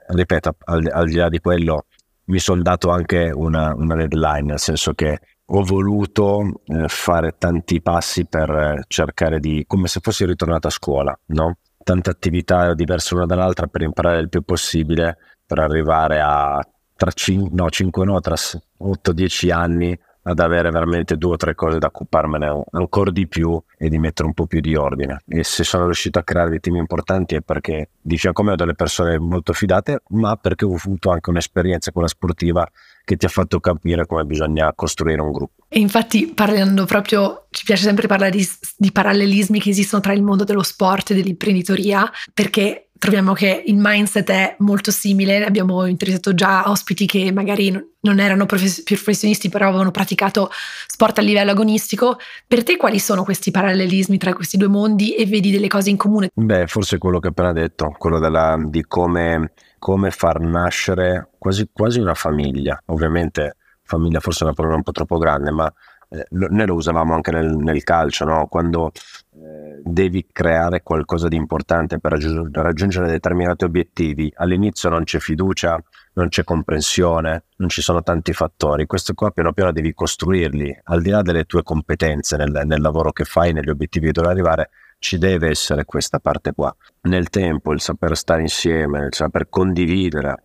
C: ripeto, al, al, di là di quello, mi sono dato anche una, una, deadline, nel senso che ho voluto eh, fare tanti passi per eh, cercare di, come se fossi ritornato a scuola, no? Tante attività diverse l'una dall'altra per imparare il più possibile, per arrivare a tra 5, no, 5 no, tra 8-10 anni ad avere veramente due o tre cose da occuparmene ancora di più e di mettere un po' più di ordine. E se sono riuscito a creare dei team importanti è perché di fianco a me ho delle persone molto fidate, ma perché ho avuto anche un'esperienza con la sportiva che ti ha fatto capire come bisogna costruire un gruppo.
A: E infatti parlando proprio, ci piace sempre parlare di, di parallelismi che esistono tra il mondo dello sport e dell'imprenditoria, perché troviamo che il mindset è molto simile, abbiamo interessato già ospiti che magari non erano profes- professionisti però avevano praticato sport a livello agonistico. Per te quali sono questi parallelismi tra questi due mondi e vedi delle cose in comune?
C: Beh, forse quello che ho appena detto, quello della, di come, come, far nascere quasi, quasi una famiglia. Ovviamente famiglia forse è una parola un po' troppo grande, ma eh, noi lo usavamo anche nel, nel calcio, no? quando eh, devi creare qualcosa di importante per raggiungere, determinati obiettivi, all'inizio non c'è fiducia, non c'è comprensione, non ci sono tanti fattori, questo qua piano piano devi costruirli, al di là delle tue competenze nel, nel lavoro che fai, negli obiettivi che dovrei arrivare, ci deve essere questa parte qua. Nel tempo il saper stare insieme, il saper condividere,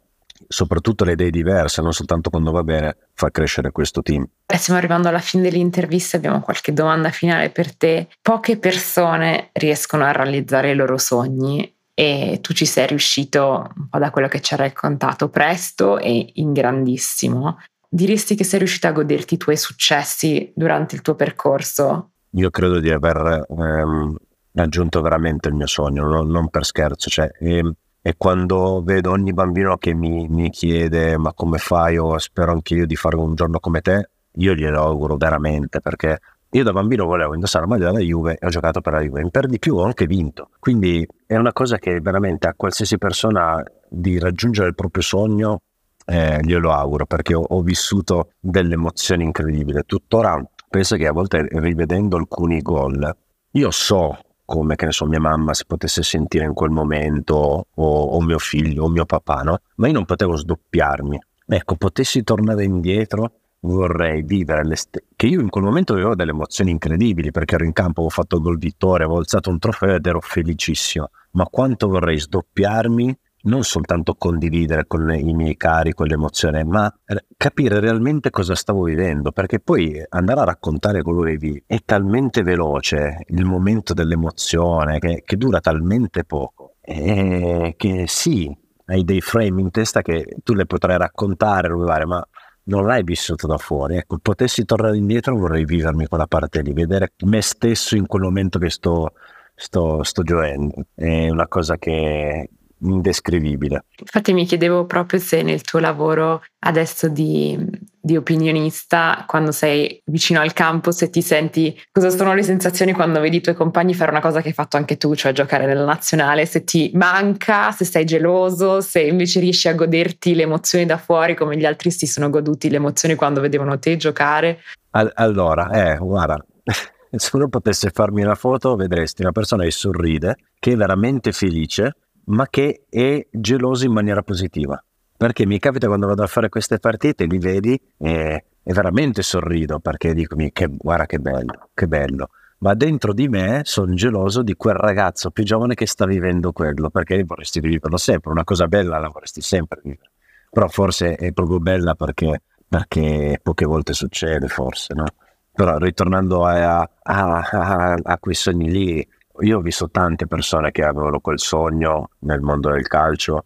C: soprattutto le idee diverse, non soltanto quando va bene, fa crescere questo team.
B: E stiamo arrivando alla fine dell'intervista, abbiamo qualche domanda finale per te. Poche persone riescono a realizzare i loro sogni e tu ci sei riuscito, un po' da quello che ci hai raccontato, presto e in grandissimo. Diresti che sei riuscito a goderti i tuoi successi durante il tuo percorso?
C: Io credo di aver ehm, raggiunto veramente il mio sogno, non, non per scherzo. Cioè, ehm, e quando vedo ogni bambino che mi, mi, chiede ma come fai o spero anche io di fare un giorno come te, io glielo auguro veramente perché io da bambino volevo indossare la maglia della Juve e ho giocato per la Juve, per di più ho anche vinto. Quindi è una cosa che veramente a qualsiasi persona di raggiungere il proprio sogno eh, glielo auguro perché ho, ho vissuto delle emozioni incredibili. Tuttora penso che a volte rivedendo alcuni gol, io so come che ne so mia mamma si potesse sentire in quel momento o, o mio figlio o mio papà, no? Ma io non potevo sdoppiarmi. Ecco, potessi tornare indietro vorrei vivere le che io in quel momento avevo delle emozioni incredibili perché ero in campo, avevo fatto gol vittoria, avevo alzato un trofeo ed ero felicissimo, ma quanto vorrei sdoppiarmi non soltanto condividere con i miei cari quell'emozione, ma capire realmente cosa stavo vivendo, perché poi andare a raccontare quello che vivi è talmente veloce il momento dell'emozione che, che dura talmente poco, e che sì, hai dei frame in testa che tu le potrai raccontare, ma non l'hai vissuto da fuori. Ecco, potessi tornare indietro vorrei vivermi quella parte lì, vedere me stesso in quel momento che sto, sto, sto gioendo. È una cosa che, indescrivibile.
B: Infatti mi chiedevo proprio se nel tuo lavoro adesso di, di, opinionista, quando sei vicino al campo, se ti senti cosa sono le sensazioni quando vedi i tuoi compagni fare una cosa che hai fatto anche tu, cioè giocare nella nazionale, se ti manca, se sei geloso, se invece riesci a goderti le emozioni da fuori come gli altri si sono goduti le emozioni quando vedevano te giocare.
C: allora, eh, guarda. Se uno potesse farmi una foto, vedresti una persona che sorride, che è veramente felice, ma che è geloso in maniera positiva. Perché mi capita quando vado a fare queste partite, li vedi e, e veramente sorrido perché dico, che, guarda che bello, che bello. Ma dentro di me sono geloso di quel ragazzo più giovane che sta vivendo quello, perché vorresti viverlo sempre, una cosa bella la vorresti sempre vivere. Però forse è proprio bella perché, perché poche volte succede, forse, no? Però ritornando a, a, a, a quei sogni lì, io ho visto tante persone che avevano quel sogno nel mondo del calcio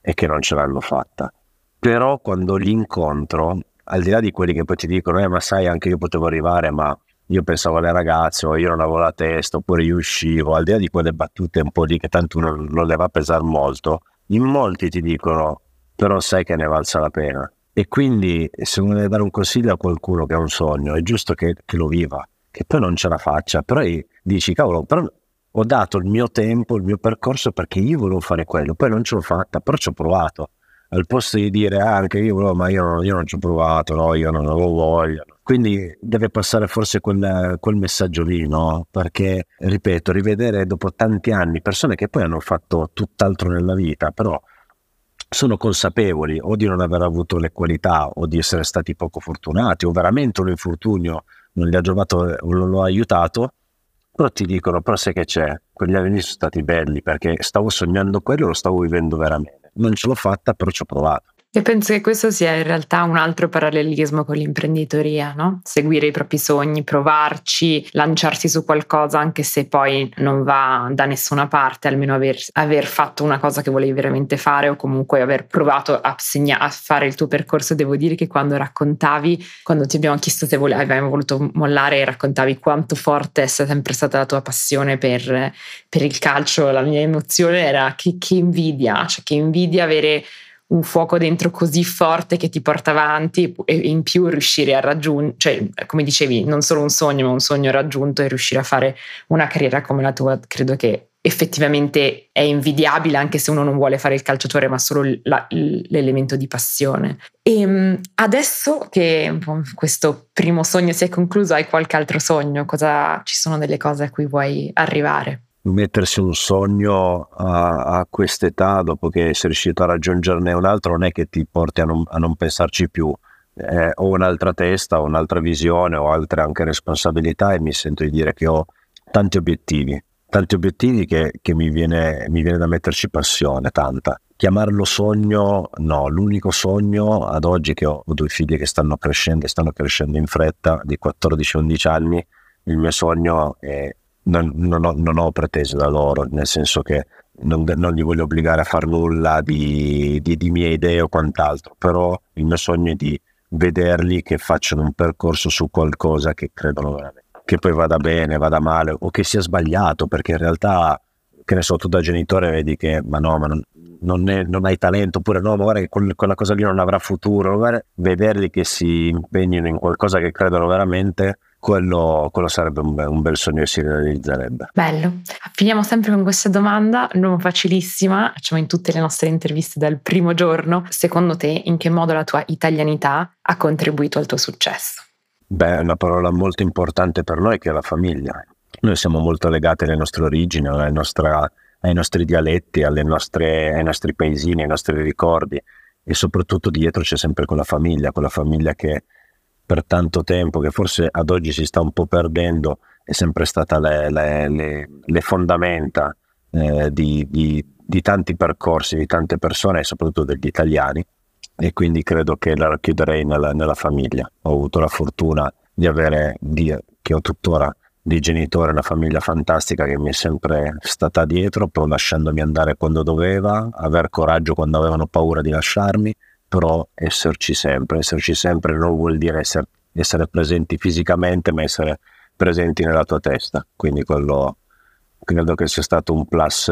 C: e che non ce l'hanno fatta. Però quando li incontro, al di là di quelli che poi ti dicono, eh, ma sai, anche io potevo arrivare, ma io pensavo alle ragazze, o io non avevo la testa, oppure io uscivo, al di là di quelle battute un po' lì che tanto non, non le va a pesare molto, in molti ti dicono, però sai che ne valsa la pena. E quindi se uno deve dare un consiglio a qualcuno che ha un sogno, è giusto che, che lo viva, che poi non ce la faccia, però dici, cavolo, però ho dato il mio tempo, il mio percorso perché io volevo fare quello, poi non ce l'ho fatta, però ci ho provato. Al posto di dire ah, anche io volevo, ma io, io non ci ho provato, no, io non avevo voglia. Quindi deve passare forse quel, quel messaggio lì, no? Perché, ripeto, rivedere dopo tanti anni persone che poi hanno fatto tutt'altro nella vita, però sono consapevoli o di non aver avuto le qualità o di essere stati poco fortunati o veramente un infortunio non gli ha giovato o lo ha aiutato, però ti dicono, però sai che c'è, quegli anni sono stati belli perché stavo sognando quello lo stavo vivendo veramente. Non ce l'ho fatta, però ci ho provato.
B: E penso che questo sia in realtà un altro parallelismo con l'imprenditoria, no? Seguire i propri sogni, provarci, lanciarsi su qualcosa anche se poi non va da nessuna parte, almeno aver, aver fatto una cosa che volevi veramente fare o comunque aver provato a, segna- a fare il tuo percorso. Devo dire che quando raccontavi, quando ti abbiamo chiesto se volevi, avevamo voluto mollare, raccontavi quanto forte è sempre stata la tua passione per, per il calcio, la mia emozione era che, che invidia, cioè che invidia avere un fuoco dentro così forte che ti porta avanti e in più riuscire a raggiungere, cioè come dicevi, non solo un sogno, ma un sogno raggiunto e riuscire a fare una carriera come la tua, credo che effettivamente è invidiabile anche se uno non vuole fare il calciatore, ma solo la, l'elemento di passione. E ehm, adesso che questo primo sogno si è concluso, hai qualche altro sogno? Cosa, ci sono delle cose a cui vuoi arrivare?
C: Mettersi un sogno a, a quest'età, dopo che sei riuscito a raggiungerne un altro, non è che ti porti a non, a non pensarci più. Eh, ho un'altra testa, ho un'altra visione, ho altre anche responsabilità e mi sento di dire che ho tanti obiettivi, tanti obiettivi che, che mi, viene, mi viene da metterci passione, tanta. Chiamarlo sogno, no, l'unico sogno ad oggi che ho, ho due figli che stanno crescendo e stanno crescendo in fretta, di 14-11 anni, il mio sogno è non, non, ho, non, ho, pretese da loro, nel senso che non, non li voglio obbligare a fare nulla di, di, di, mie idee o quant'altro, però il mio sogno è di vederli che facciano un percorso su qualcosa che credono veramente, che poi vada bene, vada male o che sia sbagliato, perché in realtà, che ne so, tu da genitore vedi che, ma no, ma non, è, hai talento, oppure no, ma guarda che quella cosa lì non avrà futuro, vederli che si impegnino in qualcosa che credono veramente quello, quello sarebbe un bel, un bel, sogno e si realizzerebbe.
B: Bello. Finiamo sempre con questa domanda, non facilissima, facciamo in tutte le nostre interviste dal primo giorno. Secondo te, in che modo la tua italianità ha contribuito al tuo successo?
C: Beh, una parola molto importante per noi che è la famiglia. Noi siamo molto legati alle nostre origini, nostra, ai nostri dialetti, nostre, ai nostri paesini, ai nostri ricordi e soprattutto dietro c'è sempre quella famiglia, quella famiglia che per tanto tempo, che forse ad oggi si sta un po' perdendo, è sempre stata le, le, le, le fondamenta eh, di, di, di, tanti percorsi, di tante persone e soprattutto degli italiani. E quindi credo che la racchiuderei nella, nella famiglia. Ho avuto la fortuna di avere, di, che ho tuttora, di genitori, una famiglia fantastica che mi è sempre stata dietro, poi lasciandomi andare quando doveva, aver coraggio quando avevano paura di lasciarmi però esserci sempre, esserci sempre non vuol dire essere, essere presenti fisicamente, ma essere presenti nella tua testa, quindi quello credo che sia stato un plus,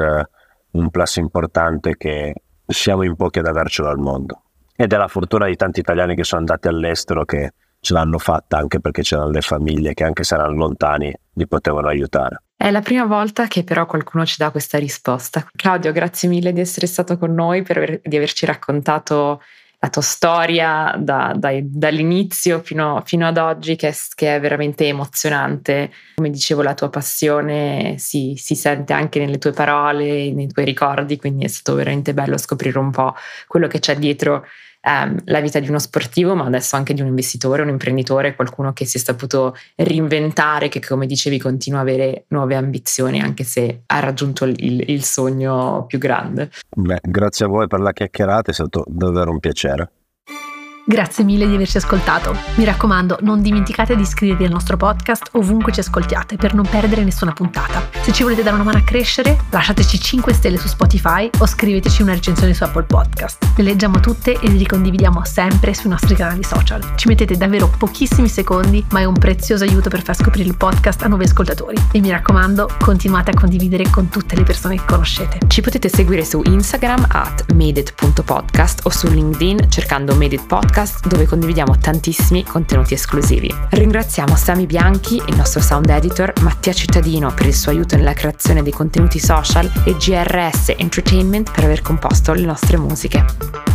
C: un plus importante che siamo in pochi ad avercelo al mondo. Ed è la fortuna di tanti italiani che sono andati all'estero che ce l'hanno fatta anche perché c'erano le famiglie che anche se erano lontani li potevano aiutare.
B: È la prima volta che però qualcuno ci dà questa risposta. Claudio, grazie mille di essere stato con noi, per di averci raccontato la tua storia da, dai, dall'inizio fino, fino, ad oggi che è, che è, veramente emozionante. Come dicevo, la tua passione si, si, sente anche nelle tue parole, nei tuoi ricordi, quindi è stato veramente bello scoprire un po' quello che c'è dietro ehm, la vita di uno sportivo, ma adesso anche di un investitore, un imprenditore, qualcuno che si è saputo reinventare, che come dicevi continua a avere nuove ambizioni, anche se ha raggiunto il, il sogno più grande.
C: Beh, grazie a voi per la chiacchierata, è stato davvero un piacere.
A: Grazie mille di averci ascoltato. Mi raccomando, non dimenticate di iscrivervi al nostro podcast ovunque ci ascoltiate per non perdere nessuna puntata. Se ci volete dare una mano a crescere, lasciateci 5 stelle su Spotify o scriveteci una recensione su Apple Podcast. Le leggiamo tutte e le ricondividiamo sempre sui nostri canali social. Ci mettete davvero pochissimi secondi, ma è un prezioso aiuto per far scoprire il podcast a nuovi ascoltatori. E mi raccomando, continuate a condividere con tutte le persone che conoscete.
B: Ci potete seguire su Instagram at medit.podcast o su LinkedIn cercando Medit Podcast podcast dove condividiamo tantissimi contenuti esclusivi. Ringraziamo Sami Bianchi, il nostro sound editor, Mattia Cittadino per il suo aiuto nella creazione dei contenuti social e GRS Entertainment per aver composto le nostre musiche.